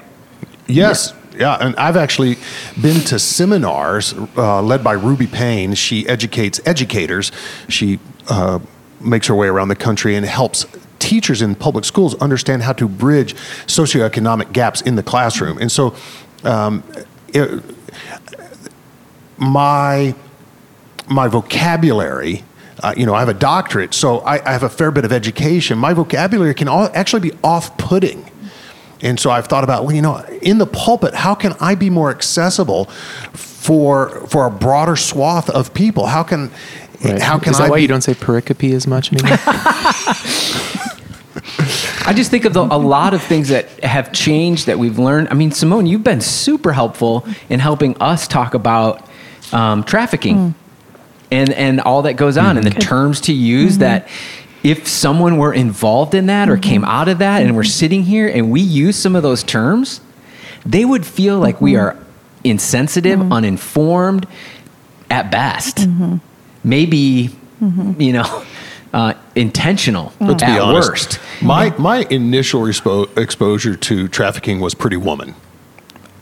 Yes. Yeah, and I've actually been to seminars uh, led by Ruby Payne. She educates educators. She uh, makes her way around the country and helps teachers in public schools understand how to bridge socioeconomic gaps in the classroom. And so, um, it, my my vocabulary. Uh, you know, I have a doctorate, so I, I, have a fair bit of education. My vocabulary can all, actually be off-putting and so I've thought about, well, you know, in the pulpit, how can I be more accessible for for a broader swath of people? How can right. how can Is that I why be, you don't say pericope as much anymore? I just think of the, a lot of things that have changed that we've learned. I mean, Simone, you've been super helpful in helping us talk about um, trafficking mm. And and all that goes on mm-hmm. and the terms to use mm-hmm. that if someone were involved in that or mm-hmm. came out of that and we're mm-hmm. sitting here and we use some of those terms, they would feel like mm-hmm. we are insensitive, mm-hmm. uninformed at best. Mm-hmm. Maybe, mm-hmm. you know, uh, intentional Let's at be honest, worst. My, my initial respo- exposure to trafficking was Pretty Woman.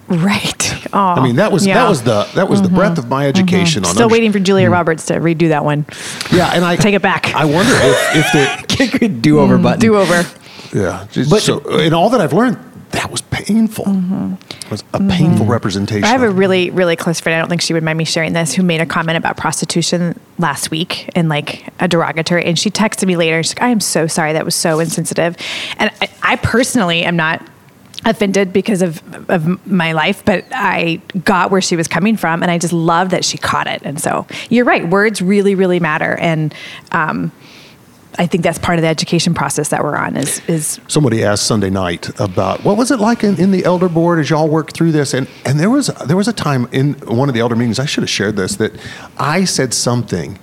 Right. Oh, I mean, that was yeah. that was the that was mm-hmm. the breadth of my education. Mm-hmm. On Still under- waiting for Julia mm. Roberts to redo that one. Yeah, and I take it back. I wonder if if the do over mm, button do over. Yeah, but so in all that I've learned, that was painful. Mm-hmm. It was a painful mm-hmm. representation. I have a really, really close friend. I don't think she would mind me sharing this. Who made a comment about prostitution last week in like a derogatory, and she texted me later. She's like, "I am so sorry. That was so insensitive." And I, I personally am not offended because of of my life, but I got where she was coming from, and I just love that she caught it. And so you're right, words really, really matter, and um, I think that's part of the education process that we're on. Is is somebody asked Sunday night about what was it like in, in the elder board as y'all worked through this, and and there was there was a time in one of the elder meetings I should have shared this that I said something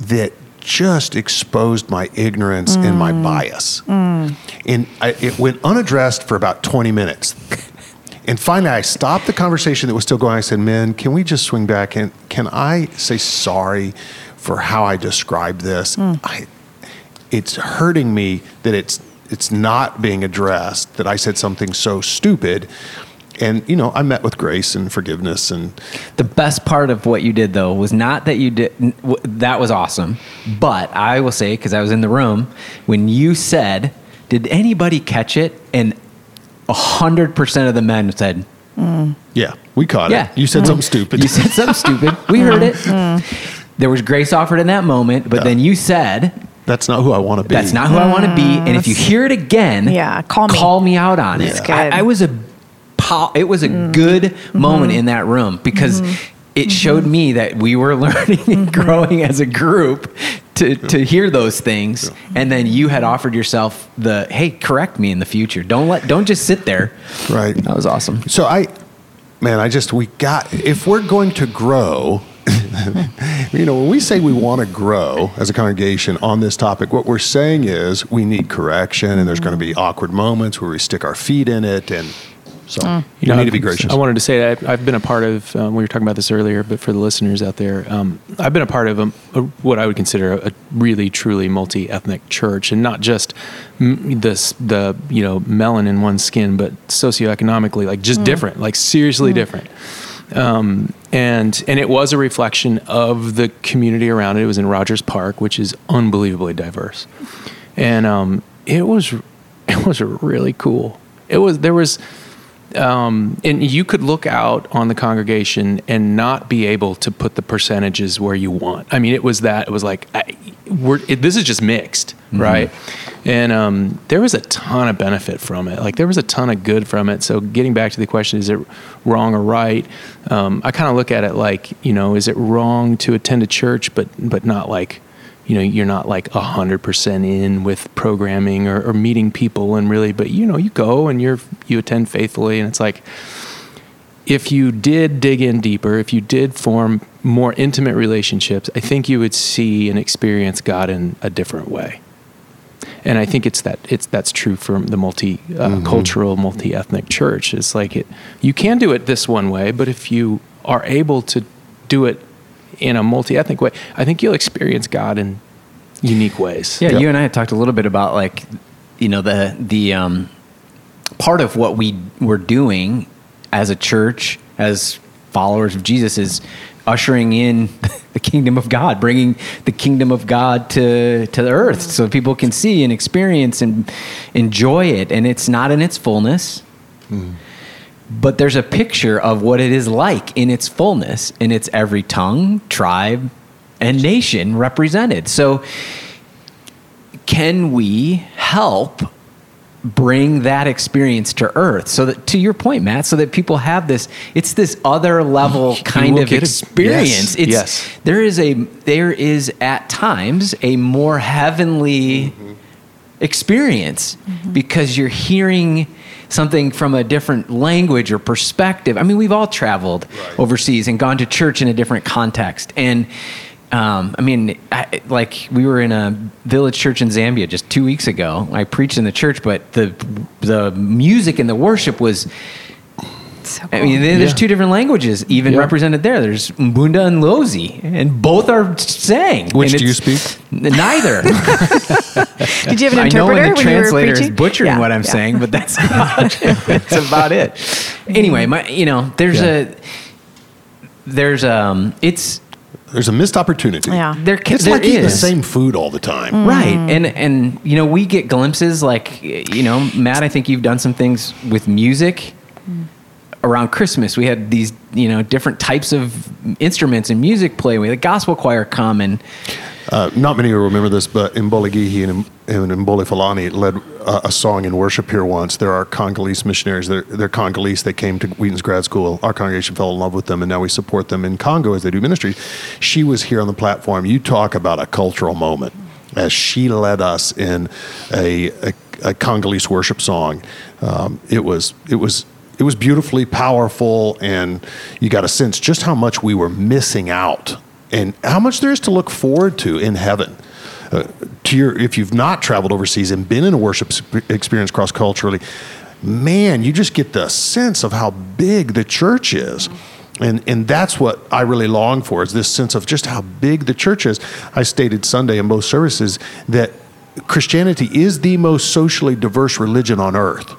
that just exposed my ignorance mm. and my mm. bias. Mm. And I, it went unaddressed for about 20 minutes. And finally, I stopped the conversation that was still going. I said, Men, can we just swing back and can I say sorry for how I described this? Mm. I, it's hurting me that it's, it's not being addressed, that I said something so stupid and you know i met with grace and forgiveness and the best part of what you did though was not that you did that was awesome but i will say because i was in the room when you said did anybody catch it and 100% of the men said mm. yeah we caught yeah. it you said mm. something stupid you said something stupid we heard it mm. there was grace offered in that moment but yeah. then you said that's not who I want to be. That's not who I want to be. And if you hear it again, yeah, call me. Call me out on it. I, I was a it was a mm. good mm-hmm. moment in that room because mm-hmm. it showed me that we were learning and mm-hmm. growing as a group to, to hear those things and then you had offered yourself the hey correct me in the future don't let don't just sit there right that was awesome so i man i just we got if we're going to grow you know, when we say we want to grow as a congregation on this topic, what we're saying is we need correction and there's going to be awkward moments where we stick our feet in it and So Mm. you need to be gracious. I wanted to say that I've been a part of. Um, we were talking about this earlier, but for the listeners out there, um, I've been a part of a, a, what I would consider a, really, truly multi-ethnic church, and not just m- this the you know melon in one skin, but socioeconomically, like just different, like seriously different. Um, and and it was a reflection of the community around it. It was in Rogers Park, which is unbelievably diverse, and um, it was it was really cool. It was there was um, and you could look out on the congregation and not be able to put the percentages where you want. I mean, it was that it was like I, we're, it, this is just mixed, right? And um, there was a ton of benefit from it. Like there was a ton of good from it. So getting back to the question, is it wrong or right? Um, I kind of look at it like you know, is it wrong to attend a church, but but not like you know you're not like 100% in with programming or, or meeting people and really but you know you go and you're you attend faithfully and it's like if you did dig in deeper if you did form more intimate relationships i think you would see and experience god in a different way. And i think it's that it's that's true for the multi uh, cultural multi-ethnic church. It's like it you can do it this one way but if you are able to do it in a multi-ethnic way i think you'll experience god in unique ways Yeah, you and I had talked a little bit about like, you know, the the um, part of what we were doing as a church, as followers of Jesus, is ushering in the kingdom of God, bringing the kingdom of God to to the earth, so people can see and experience and enjoy it. And it's not in its fullness. But there's a picture of what it is like in its fullness, in its every tongue, tribe, and nation represented. So, can we help bring that experience to earth so that to your point matt so that people have this it's this other level kind of get it. experience Yes, it's yes. there is a there is at times a more heavenly experience because you're hearing something from a different language or perspective. I mean, we've all traveled overseas and gone to church in a different context. And um, I mean, I, like we were in a village church in Zambia just two weeks ago. I preached in the church, but the the music and the worship was So I mean, there's Yeah. two different languages even Yeah. represented there. There's Mbunda and Lozi, and both are sang. Which do you speak? Neither. Did you have an interpreter? I know when the when translator is butchering Yeah, what I'm yeah. saying, but that's about, that's about it. Anyway, my you know, there's Yeah. a there's um it's There's a missed opportunity. Yeah. there ca- It's there like eating the same food all the time. Mm. Right. And and you know, we get glimpses like you know, Matt, I think you've done some things with music. Around Christmas, we had these, you know, different types of instruments and music play. We had a gospel choir come and Uh, not many will remember this, but Mboligihi and, and Mboli Falani led uh, a song in worship here once. There are Congolese missionaries. They're, they're Congolese. They came to Wheaton's grad school. Our congregation fell in love with them, and now we support them in Congo as they do ministry. She was here on the platform. You talk about a cultural moment as she led us in a, a, a Congolese worship song. Um, it was it was it was beautifully powerful, and you got a sense just how much we were missing out and how much there is to look forward to in heaven. Uh, to your, if you've not traveled overseas and been in a worship experience cross culturally, man, you just get the sense of how big the church is. And, and that's what I really long for is this sense of just how big the church is. I stated Sunday in both services that Christianity is the most socially diverse religion on earth.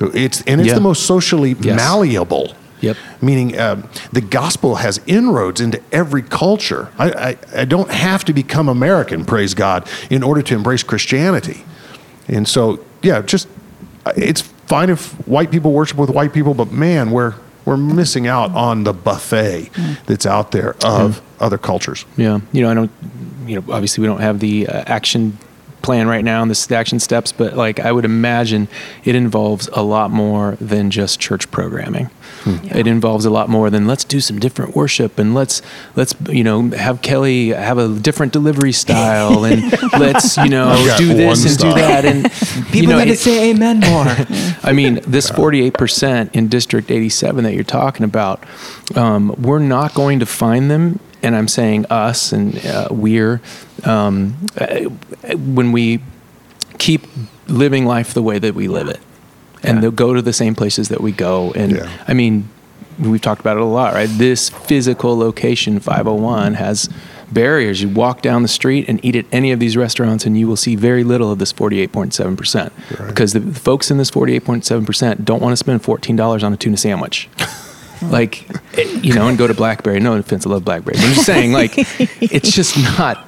It's and it's Yeah. the most socially Yes. malleable. Yep. Meaning, um, the gospel has inroads into every culture. I, I, I don't have to become American, praise God, in order to embrace Christianity. And so, yeah, just uh, it's fine if white people worship with white people, but man, we're we're missing out on the buffet that's out there of other cultures. Yeah, you know, I don't, you know, obviously we don't have the uh, action plan right now and the action steps, but like I would imagine it involves a lot more than just church programming. Yeah. It involves a lot more than let's do some different worship and let's let's you know have Kelly have a different delivery style and let's you know do this one and do that and people you know, need to say amen more. I mean, this 48% in District 87 that you're talking about, um, we're not going to find them. And I'm saying us and uh, we're, um, when we keep living life the way that we live it. and they'll go to the same places that we go. And Yeah. I mean, we've talked about it a lot, right? This physical location, 501, has barriers. You walk down the street and eat at any of these restaurants, and you will see very little of this 48.7%. Right. Because the folks in this 48.7% don't want to spend $14 on a tuna sandwich. like, you know, and go to Blackberry. No offense, I love Blackberry. But I'm just saying, like, it's just not.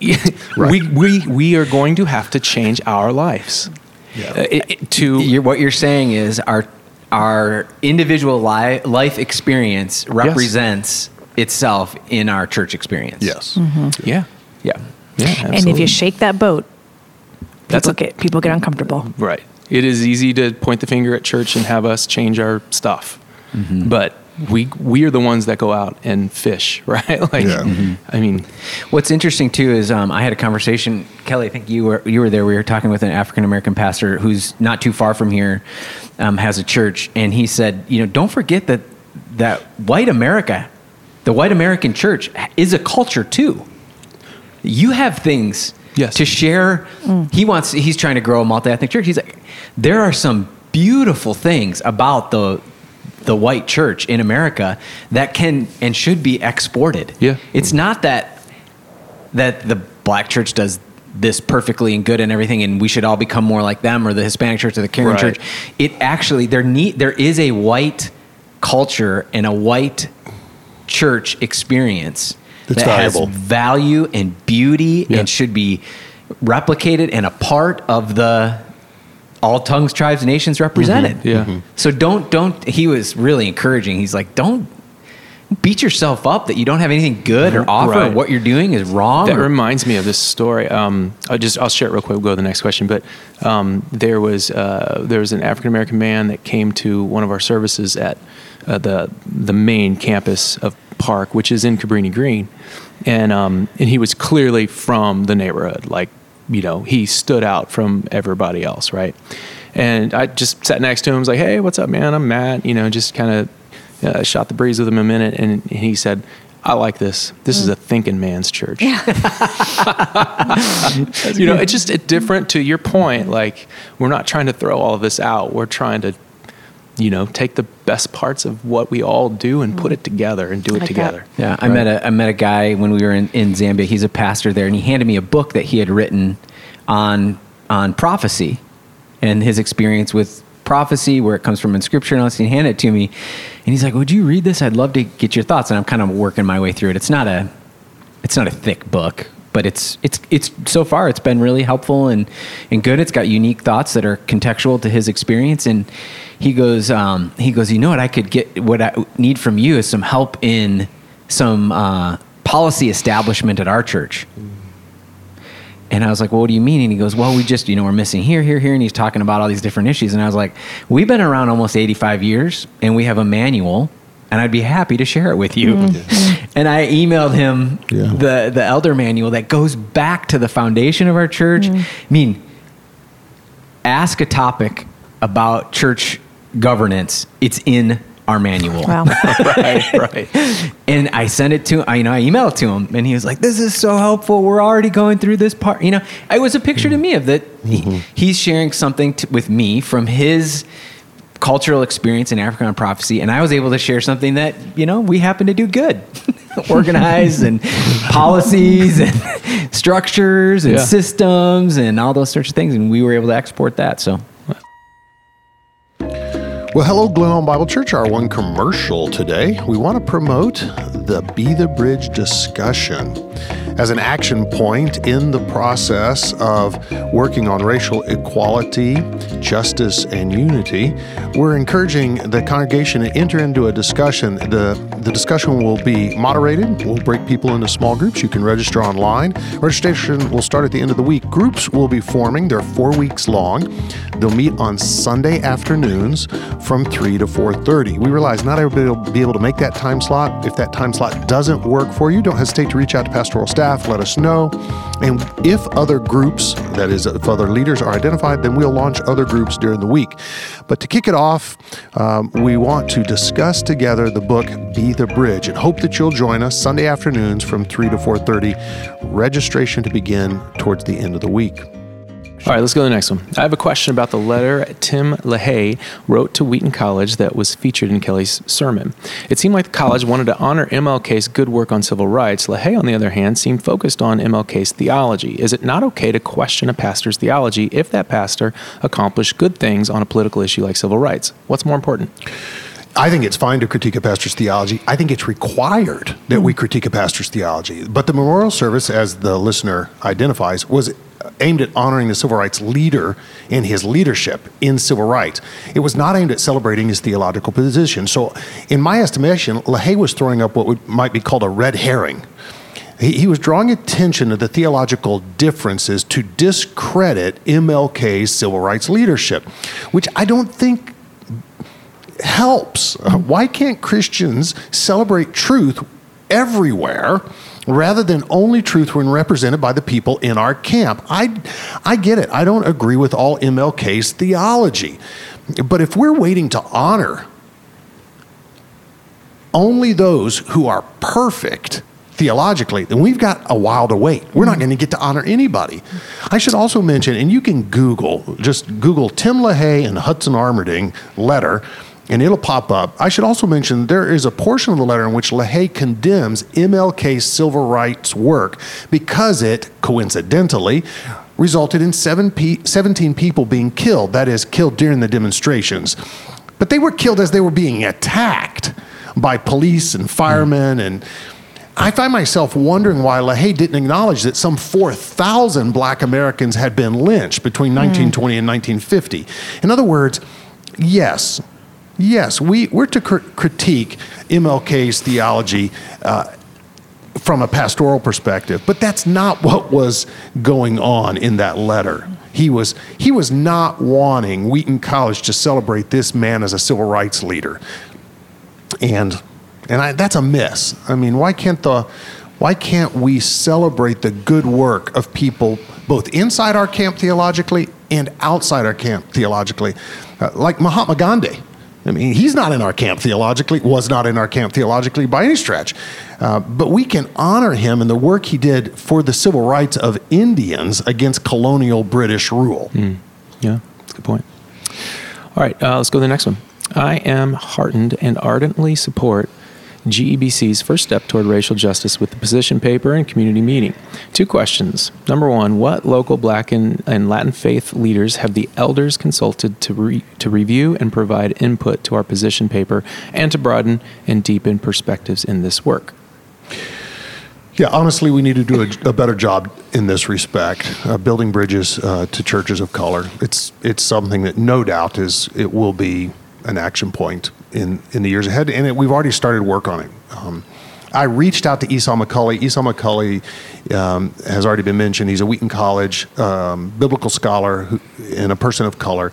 We, we, we are going to have to change our lives. Yeah. Uh, it- it- to You're, what you're saying is our our individual li- life experience represents itself in our church experience. Yes. yeah Yeah. yeah And if you shake that boat, That's people a- get people get uncomfortable. right it is easy to point the finger at church and have us change our stuff but we we are the ones that go out and fish right like Yeah. Mhm. i mean What's interesting too is um, I had a conversation, Kelly. I think you were you were there. We were talking with an African American pastor who's not too far from here, um, has a church, and he said, you know, don't forget that that white America, the white American church, is a culture too. You have things Yes. to share. He wants. He's trying to grow a multi ethnic church. He's like, there are some beautiful things about the the white church in America that can and should be exported. Yeah. It's not that that the black church does this perfectly and good and everything and we should all become more like them or the Hispanic church or the Karen Right. church. It actually there need there is a white culture and a white church experience That's that valuable. has value and beauty Yeah. and should be replicated and a part of the all tongues, tribes, nations represented. yeah Mhm. So don't don't. He was really encouraging. He's like, don't beat yourself up that you don't have anything good or offer. Or what you're doing is wrong. That or- reminds me of this story. Um, I'll just I'll share it real quick. We'll go to the next question. But um, there was uh, there was an African American man that came to one of our services at uh, the the main campus of Park, which is in Cabrini Green, and um, and he was clearly from the neighborhood. Like you know, he stood out from everybody else, right? And I just sat next to him. Was like, "Hey, what's up, man? I'm Matt." You know, just kind of uh, shot the breeze with him a minute, and he said, "I like this. This is a thinking man's church." you know, it's just it different to your point. Like we're not trying to throw all of this out. We're trying to, you know, take the best parts of what we all do and put it mm-hmm. together and do it Like that. together. Yeah, I met a I met a guy when we were in, in Zambia. He's a pastor there, and he handed me a book that he had written on on prophecy and his experience with prophecy, where it comes from in Scripture. And all this. He handed it to me, and he's like, "Would you read this? I'd love to get your thoughts." And I'm kind of working my way through it. It's not a it's not a thick book, but it's it's it's so far it's been really helpful and and good. It's got unique thoughts that are contextual to his experience. And he goes um, he goes, you know what I could get what I need from you is some help in some uh, policy establishment at our church. And I was like, well, what do you mean? And he goes, well, we just, you know, we're missing here, here, here. And he's talking about all these different issues. And I was like, we've been around almost 85 years and we have a manual and I'd be happy to share it with you. And I emailed him Yeah. the, the elder manual that goes back to the foundation of our church. Mm. I mean, ask a topic about church governance. It's in our manual. Wow. right, right. And I sent it to, I, you know, I emailed it to him, and he was like, "This is so helpful. We're already going through this part." You know, it was a picture to mm. me of that. he- mm-hmm. he's sharing something to, with me from his cultural experience in African prophecy, and I was able to share something that you know we happen to do good, organize and policies and structures and Yeah. systems and all those sorts of things, and we were able to export that. So Well, hello, Glen Ellyn Bible Church. Our one commercial today. We want to promote the Be the Bridge discussion as an action point in the process of working on racial equality, justice, and unity. We're encouraging the congregation to enter into a discussion. The, the discussion will be moderated. We'll break people into small groups. You can register online. Registration will start at the end of the week. Groups will be forming. They're four weeks long. They'll meet on Sunday afternoons from 3 to 4.30. We realize not everybody will be able to make that time slot. If that time slot doesn't work for you, don't hesitate to reach out to pastoral staff, let us know. And if other groups, that is, if other leaders are identified, then we'll launch other groups during the week. But to kick it off, um, we want to discuss together the book Be the Bridge and hope that you'll join us Sunday afternoons from 3 to 4.30. Registration to begin towards the end of the week. All right, let's go to the next one. I have a question about the letter Tim LaHaye wrote to Wheaton College that was featured in Kelly's sermon. It seemed like the college wanted to honor MLK's good work on civil rights. LaHaye, on the other hand, seemed focused on MLK's theology. Is it not okay to question a pastor's theology if that pastor accomplished good things on a political issue like civil rights? What's more important? I think it's fine to critique a pastor's theology. I think it's required that we hmm. critique a pastor's theology. But the memorial service, as the listener identifies, was aimed at honoring the civil rights leader and his leadership in civil rights. It was not aimed at celebrating his theological position. So, in my estimation, LaHaye was throwing up what would, might be called a red herring. He, he was drawing attention to the theological differences to discredit MLK's civil rights leadership, which I don't think helps. Uh, why can't Christians celebrate truth everywhere rather than only truth when represented by the people in our camp? I, I get it. I don't agree with all MLK's theology. But if we're waiting to honor only those who are perfect theologically, then we've got a while to wait. We're not mm-hmm. going to get to honor anybody. I should also mention, and you can Google, just Google Tim LaHaye and Hudson Armerding letter and it'll pop up. I should also mention there is a portion of the letter in which LaHaye condemns MLK's civil rights work because it, coincidentally, resulted in seven pe- 17 people being killed, that is, killed during the demonstrations. But they were killed as they were being attacked by police and firemen and I find myself wondering why LaHaye didn't acknowledge that some 4,000 black Americans had been lynched between 1920 mm. and 1950. In other words, yes, Yes, we, we're to cr- critique MLK's theology uh, from a pastoral perspective, but that's not what was going on in that letter. He was, he was not wanting Wheaton College to celebrate this man as a civil rights leader. And, and I, that's a miss. I mean, why can't, the, why can't we celebrate the good work of people both inside our camp theologically and outside our camp theologically? Uh, like Mahatma Gandhi. I mean, he's not in our camp theologically, was not in our camp theologically by any stretch. Uh, but we can honor him and the work he did for the civil rights of Indians against colonial British rule. Mm. Yeah, that's a good point. All right, uh, let's go to the next one. I am heartened and ardently support GEBC's first step toward racial justice with the position paper and community meeting. Two questions. Number one, what local black and, and Latin faith leaders have the elders consulted to, re, to review and provide input to our position paper and to broaden and deepen perspectives in this work? Yeah, honestly, we need to do a, a better job in this respect, uh, building bridges uh, to churches of color. It's it's something that no doubt is it will be an action point in, in the years ahead, and it, we've already started work on it. Um, I reached out to Esau McCaulley. Esau McCaulley um, has already been mentioned. He's a Wheaton College um, biblical scholar who, and a person of color.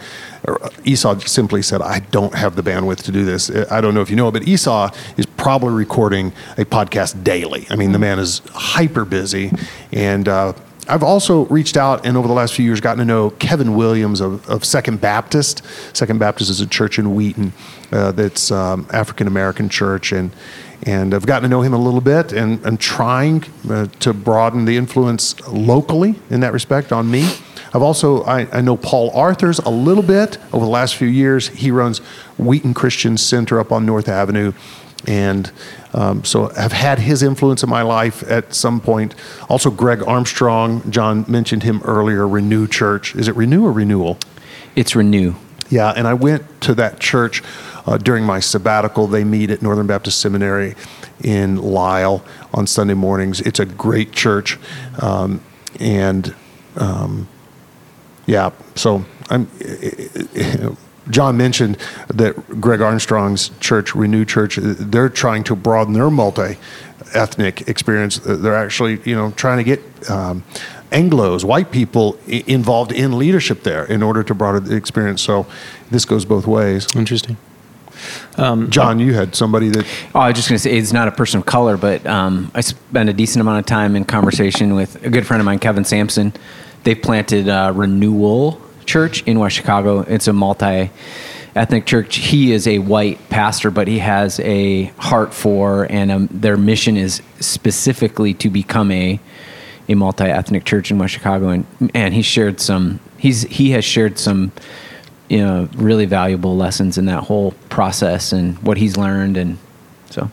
Esau simply said, I don't have the bandwidth to do this. I don't know if you know, but Esau is probably recording a podcast daily. I mean, the man is hyper busy. And uh, I've also reached out and over the last few years gotten to know Kevin Williams of, of Second Baptist. Second Baptist is a church in Wheaton uh, that's um, African American church, and and I've gotten to know him a little bit, and and trying uh, to broaden the influence locally in that respect on me. I've also I, I, know Paul Arthurs a little bit over the last few years. He runs Wheaton Christian Center up on North Avenue, and um, so I've had his influence in my life at some point. Also, Greg Armstrong, John mentioned him earlier. Renew Church, is it Renew or Renewal? It's Renew. Yeah, and I went to that church uh, during my sabbatical. They meet at Northern Baptist Seminary in Lisle on Sunday mornings. It's a great church, um, and um, yeah, so I'm. John mentioned that Greg Armstrong's church, Renew Church, they're trying to broaden their multi-ethnic experience. They're actually, you know, trying to get um, Anglo's, white people, involved in leadership there in order to broaden the experience. So this goes both ways. Interesting. Um, John, you had somebody that. Oh, I was just going to say it's not a person of color, but um, I spent a decent amount of time in conversation with a good friend of mine, Kevin Sampson. They've planted uh, Renewal church in West Chicago. It's a multi ethnic church. He is a white pastor, but he has a heart for, and um, their mission is specifically to become a a multi ethnic church in West Chicago. And and he shared some he's he has shared some you know really valuable lessons in that whole process and what he's learned and so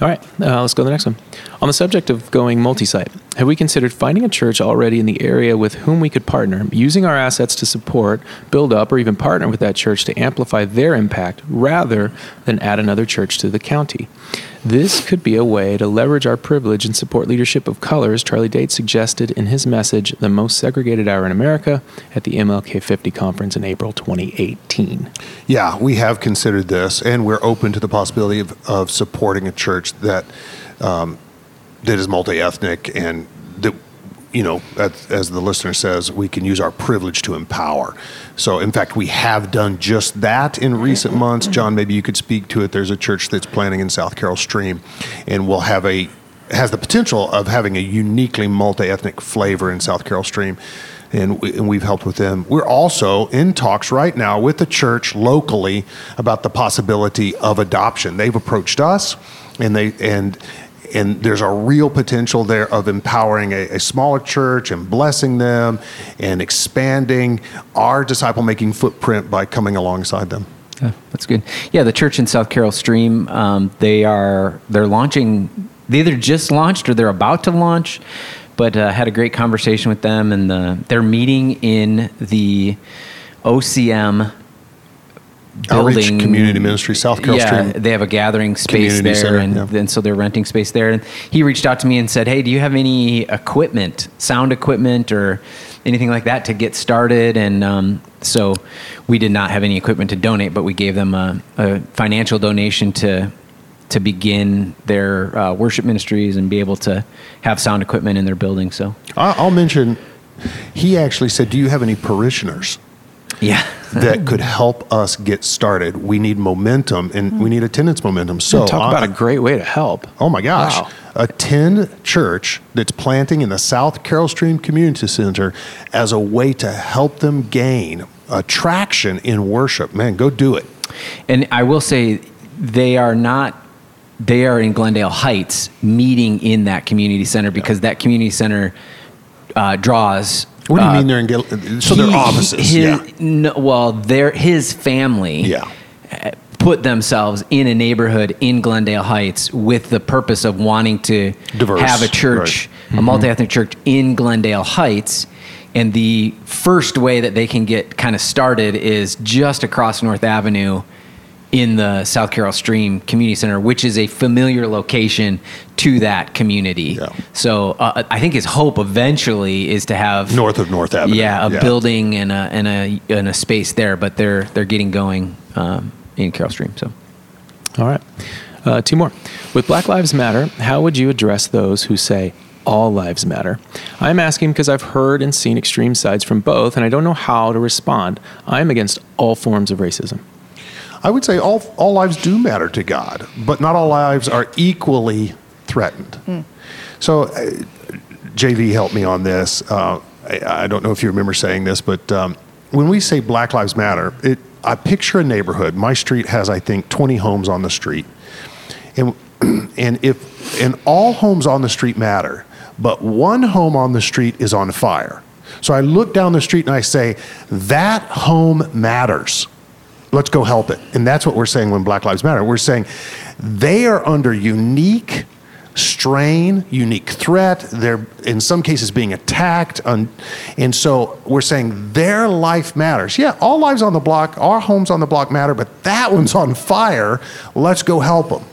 All right, uh, let's go to the next one. On the subject of going multi site, have we considered finding a church already in the area with whom we could partner, using our assets to support, build up, or even partner with that church to amplify their impact rather than add another church to the county? This could be a way to leverage our privilege and support leadership of color, as Charlie Dates suggested in his message, The Most Segregated Hour in America, at the MLK 50 conference in April 2018. Yeah, we have considered this, and we're open to the possibility of, of supporting a church that um, that is multi ethnic and that you know, as, as the listener says, we can use our privilege to empower. So, in fact, we have done just that in recent months. John, maybe you could speak to it. There's a church that's planning in South Carol Stream, and we'll have a has the potential of having a uniquely multi-ethnic flavor in South Carol Stream. And, we, and we've helped with them. We're also in talks right now with the church locally about the possibility of adoption. They've approached us, and they and and there's a real potential there of empowering a, a smaller church and blessing them and expanding our disciple making footprint by coming alongside them. Yeah, that's good. Yeah, the church in South Carol Stream, um, they are they're launching. They either just launched or they're about to launch. But uh, had a great conversation with them, and the, they're meeting in the OCM Outreach building Community Ministry, South Carol yeah, Stream. they have a gathering space there, center, and, yeah. and so they're renting space there. And he reached out to me and said, "Hey, do you have any equipment, sound equipment, or anything like that to get started?" And um, so we did not have any equipment to donate, but we gave them a, a financial donation to to begin their uh, worship ministries and be able to have sound equipment in their building. So I'll mention, he actually said, Do you have any parishioners? Yeah, that could help us get started. We need momentum and we need attendance momentum. So Talk about a great way to help. Oh my gosh. Wow. Attend church that's planting in the South Carol Stream Community Center as a way to help them gain attraction in worship. Man, go do it. And I will say they are not they are in Glendale Heights meeting in that community center because that community center uh, draws What do you uh, mean they're in Gil- So they're he- offices. his- yeah. no, well, their his family Yeah. put themselves in a neighborhood in Glendale Heights with the purpose of wanting to Diverse, have a church, a multi-ethnic church in Glendale Heights. And the first way that they can get kind of started is just across North Avenue in the South Carol Stream Community Center, which is a familiar location to that community. Yeah. So uh, I think his hope eventually is to have North of North Avenue. yeah, a building and a and a and a space there, but they're they're getting going um, in Carol Stream. So All right. Uh, two more. With Black Lives Matter, how would you address those who say all lives matter? I'm asking because I've heard and seen extreme sides from both, and I don't know how to respond. I'm against all forms of racism. I would say all, all lives do matter to God, but not all lives are equally threatened. So, uh, JV helped me on this. Uh, I, I don't know if you remember saying this, but um, when we say Black Lives Matter, it, I picture a neighborhood. My street has, I think, 20 homes on the street. And, and if and all homes on the street matter, but one home on the street is on fire. So I look down the street and I say, that home matters. Let's go help it. And that's what we're saying when Black Lives Matter. We're saying they are under unique strain, unique threat. They're in some cases being attacked. Un- and so we're saying their life matters. Yeah, all lives on the block, our homes on the block matter, but that one's on fire. Let's go help them.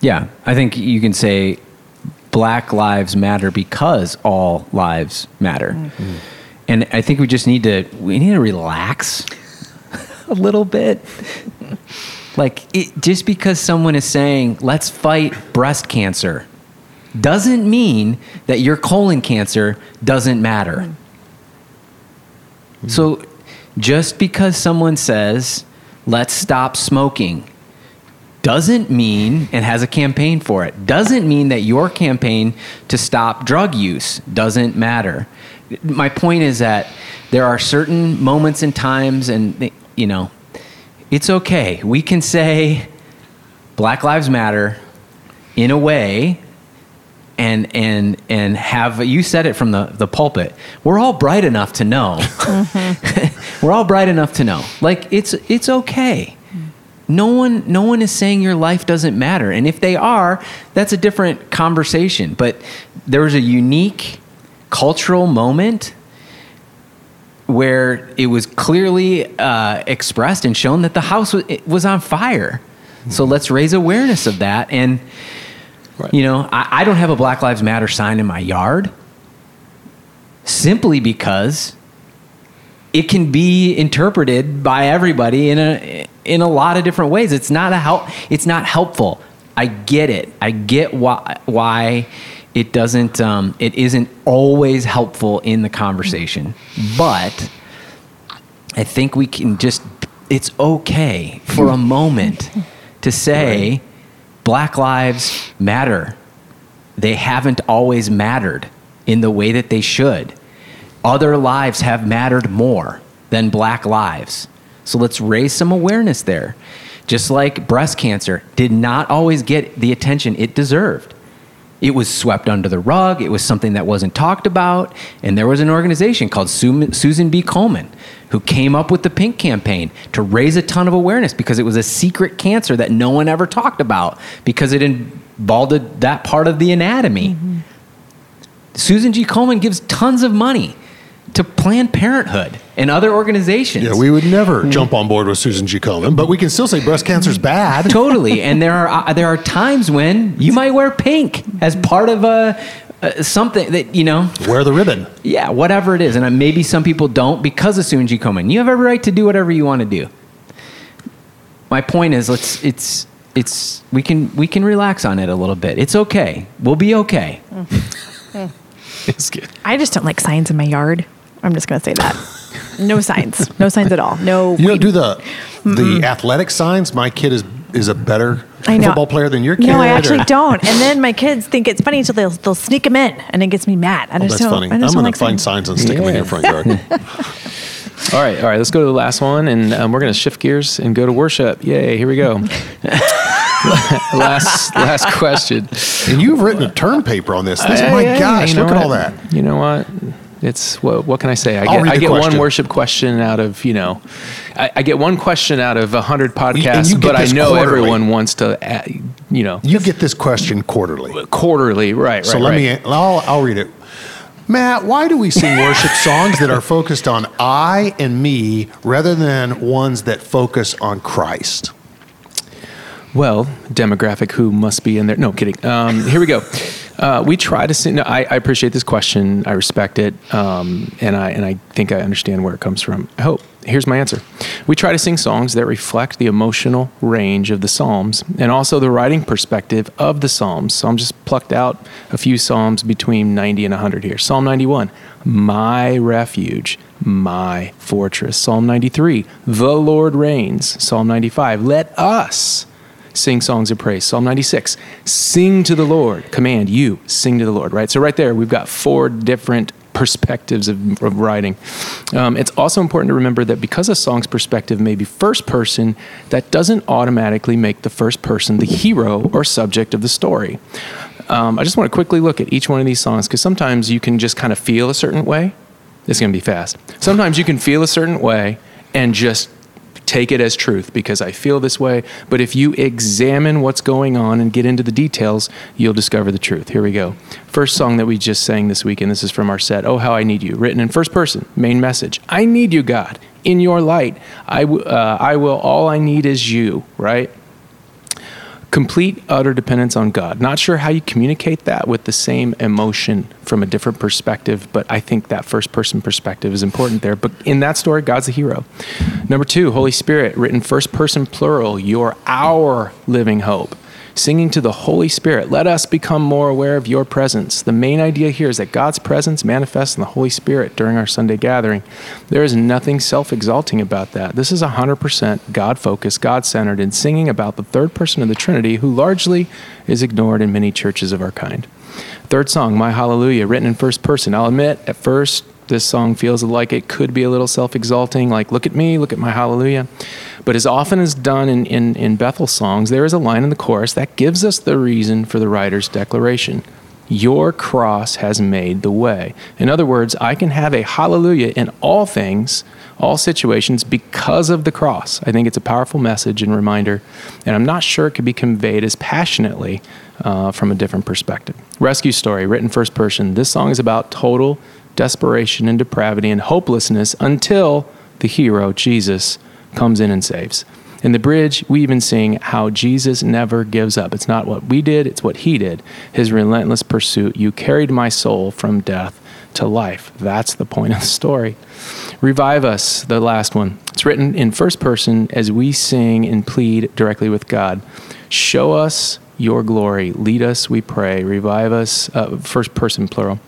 yeah, I think you can say Black Lives Matter because all lives matter, mm-hmm. and I think we just need to we need to relax a little bit. like it, just because someone is saying let's fight breast cancer doesn't mean that your colon cancer doesn't matter. Hmm. So just because someone says, let's stop smoking, doesn't mean, and has a campaign for it, doesn't mean that your campaign to stop drug use doesn't matter. My point is that there are certain moments and times, and, you know, it's okay. We can say Black Lives Matter in a way and and and have you said it from the the pulpit. We're all bright enough to know. Mm-hmm. We're all bright enough to know. Like it's it's okay. No one no one is saying your life doesn't matter. And if they are, that's a different conversation. But there was a unique cultural moment where it was clearly uh, expressed and shown that the house was, it was on fire. So let's raise awareness of that. And, Right. you know, I, I don't have a Black Lives Matter sign in my yard simply because it can be interpreted by everybody in a in a lot of different ways. It's not a help. It's not helpful. I get it. I get why why it doesn't. Um, it isn't always helpful in the conversation, but I think we can just. It's okay for a moment to say, Black lives matter. They haven't always mattered in the way that they should other lives have mattered more than black lives. So let's raise some awareness there. Just like breast cancer did not always get the attention it deserved. It was swept under the rug. It was something that wasn't talked about. And there was an organization called Susan B. Komen who came up with the Pink Campaign to raise a ton of awareness because it was a secret cancer that no one ever talked about because it involved that part of the anatomy. Mm-hmm. Susan G. Komen gives tons of money to Planned Parenthood and other organizations. Yeah, we would never jump on board with Susan G. Komen, but we can still say breast cancer is bad. totally. And there are uh, there are times when you might wear pink as part of a. Uh, something that you know, Wear the ribbon. yeah, whatever it is, and uh, maybe some people don't because of Susan G. Komen. You have every right to do whatever you want to do. My point is, let's it's it's we can we can relax on it a little bit. It's okay. We'll be okay. It's good. I just don't like signs in my yard. I'm just going to say that. No signs. No signs at all. No. You don't do the the athletic signs. My kid is is a better I know. football player than your kid. No, I actually or- don't. And then my kids think it's funny, so they'll they'll sneak them in, and it gets me mad. I Oh, just that's don't. funny. I I'm just going don't to like find signs. signs and stick them in Yeah. your front yard. All right, all right. Let's go to the last one, and um, we're going to shift gears and go to worship. Yay! Here we go. last last question. and you've written a term paper on this. this Hey, my hey, gosh, you know look at all what? that. You know what? It's what? What can I say? I I'll get I get one worship question out of you know, I, I get one question out of a hundred podcasts, but I know quarterly. everyone wants to, uh, you know, You get this question quarterly. quarterly, right? So right, let right. me. I'll, I'll read it. Matt, why do we sing worship songs that are focused on I and me rather than ones that focus on Christ? Well, demographic who must be in there. No, kidding. Um, here we go. Uh, we try to sing. No, I, I appreciate this question. I respect it, um, and I and I think I understand where it comes from. I hope. Here's my answer. We try to sing songs that reflect the emotional range of the Psalms and also the writing perspective of the Psalms. So I'm just plucked out a few Psalms between 90 and 100 here. Psalm 91, my refuge, my fortress. Psalm 93, the Lord reigns. Psalm 95, let us sing songs of praise. Psalm 96, sing to the Lord. Command you, sing to the Lord, right? So, right there, we've got four different perspectives of, of writing. Um, it's also important to remember that because a song's perspective may be first person, that doesn't automatically make the first person the hero or subject of the story. Um, I just want to quickly look at each one of these songs because sometimes you can just kind of feel a certain way. It's going to be fast. Sometimes you can feel a certain way and just take it as truth because I feel this way. But if you examine what's going on and get into the details, you'll discover the truth. Here we go. First song that we just sang this week, and this is from our set, Oh, How I Need You, written in first person, main message. I need you, God, in your light. I, w- uh, I will, all I need is you, right? Complete utter dependence on God. Not sure how you communicate that with the same emotion from a different perspective, but I think that first person perspective is important there. But in that story, God's the hero. Number two, Holy Spirit, written first person plural, you're our living hope. Singing to the Holy Spirit, let us become more aware of your presence. The main idea here is that God's presence manifests in the Holy Spirit during our Sunday gathering. There is nothing self exalting about that. This is 100% God focused, God centered, and singing about the third person of the Trinity, who largely is ignored in many churches of our kind. Third song, My Hallelujah, written in first person. I'll admit, at first, this song feels like it could be a little self exalting, like, look at me, look at my hallelujah. But as often as done in, in, in Bethel songs, there is a line in the chorus that gives us the reason for the writer's declaration. Your cross has made the way. In other words, I can have a hallelujah in all things, all situations, because of the cross. I think it's a powerful message and reminder, and I'm not sure it could be conveyed as passionately uh, from a different perspective. Rescue story, written first person. This song is about total desperation and depravity and hopelessness until the hero, Jesus, comes in and saves. In the bridge, we even sing how Jesus never gives up. It's not what we did, it's what he did. His relentless pursuit. You carried my soul from death to life. That's the point of the story. Revive us, the last one. It's written in first person as we sing and plead directly with God. Show us your glory. Lead us, we pray. Revive us, uh, first person plural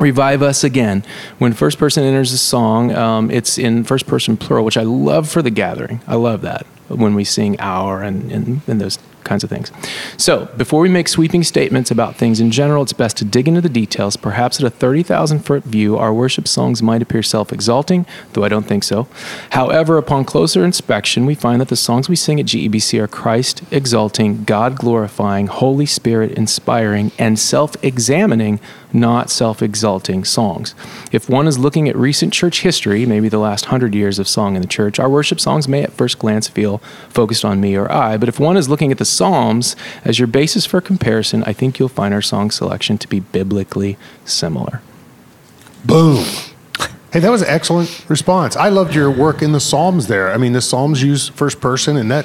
revive us again. When first person enters a song, um, it's in first person plural, which I love for the gathering. I love that when we sing our and, and, and those kinds of things. So, before we make sweeping statements about things in general, it's best to dig into the details. Perhaps at a 30,000 foot view, our worship songs might appear self exalting, though I don't think so. However, upon closer inspection, we find that the songs we sing at GEBC are Christ exalting, God glorifying, Holy Spirit inspiring, and self examining not self exalting songs. If one is looking at recent church history, maybe the last hundred years of song in the church, our worship songs may at first glance feel focused on me or I. But if one is looking at the Psalms as your basis for comparison, I think you'll find our song selection to be biblically similar. Boom. Hey, that was an excellent response. I loved your work in the Psalms there. I mean, the Psalms use first person, and that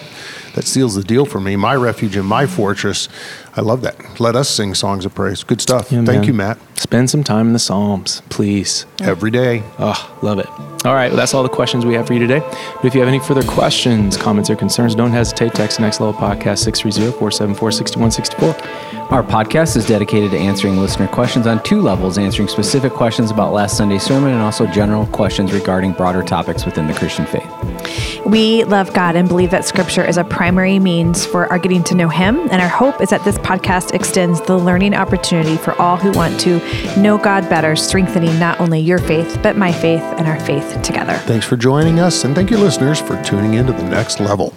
that seals the deal for me. My refuge and my fortress. I love that. Let us sing songs of praise. Good stuff. Yeah, Thank man. you, Matt. Spend some time in the Psalms, please. Every day. Oh, love it. All right, well, that's all the questions we have for you today. But if you have any further questions, comments, or concerns, don't hesitate. Text Next Level Podcast 630 474 6164. Our podcast is dedicated to answering listener questions on two levels answering specific questions about last Sunday's sermon and also general questions regarding broader topics within the Christian faith. We love God and believe that Scripture is a primary means for our getting to know Him. And our hope is that this podcast extends the learning opportunity for all who want to know God better, strengthening not only your faith, but my faith and our faith together. Thanks for joining us, and thank you, listeners, for tuning in to the next level.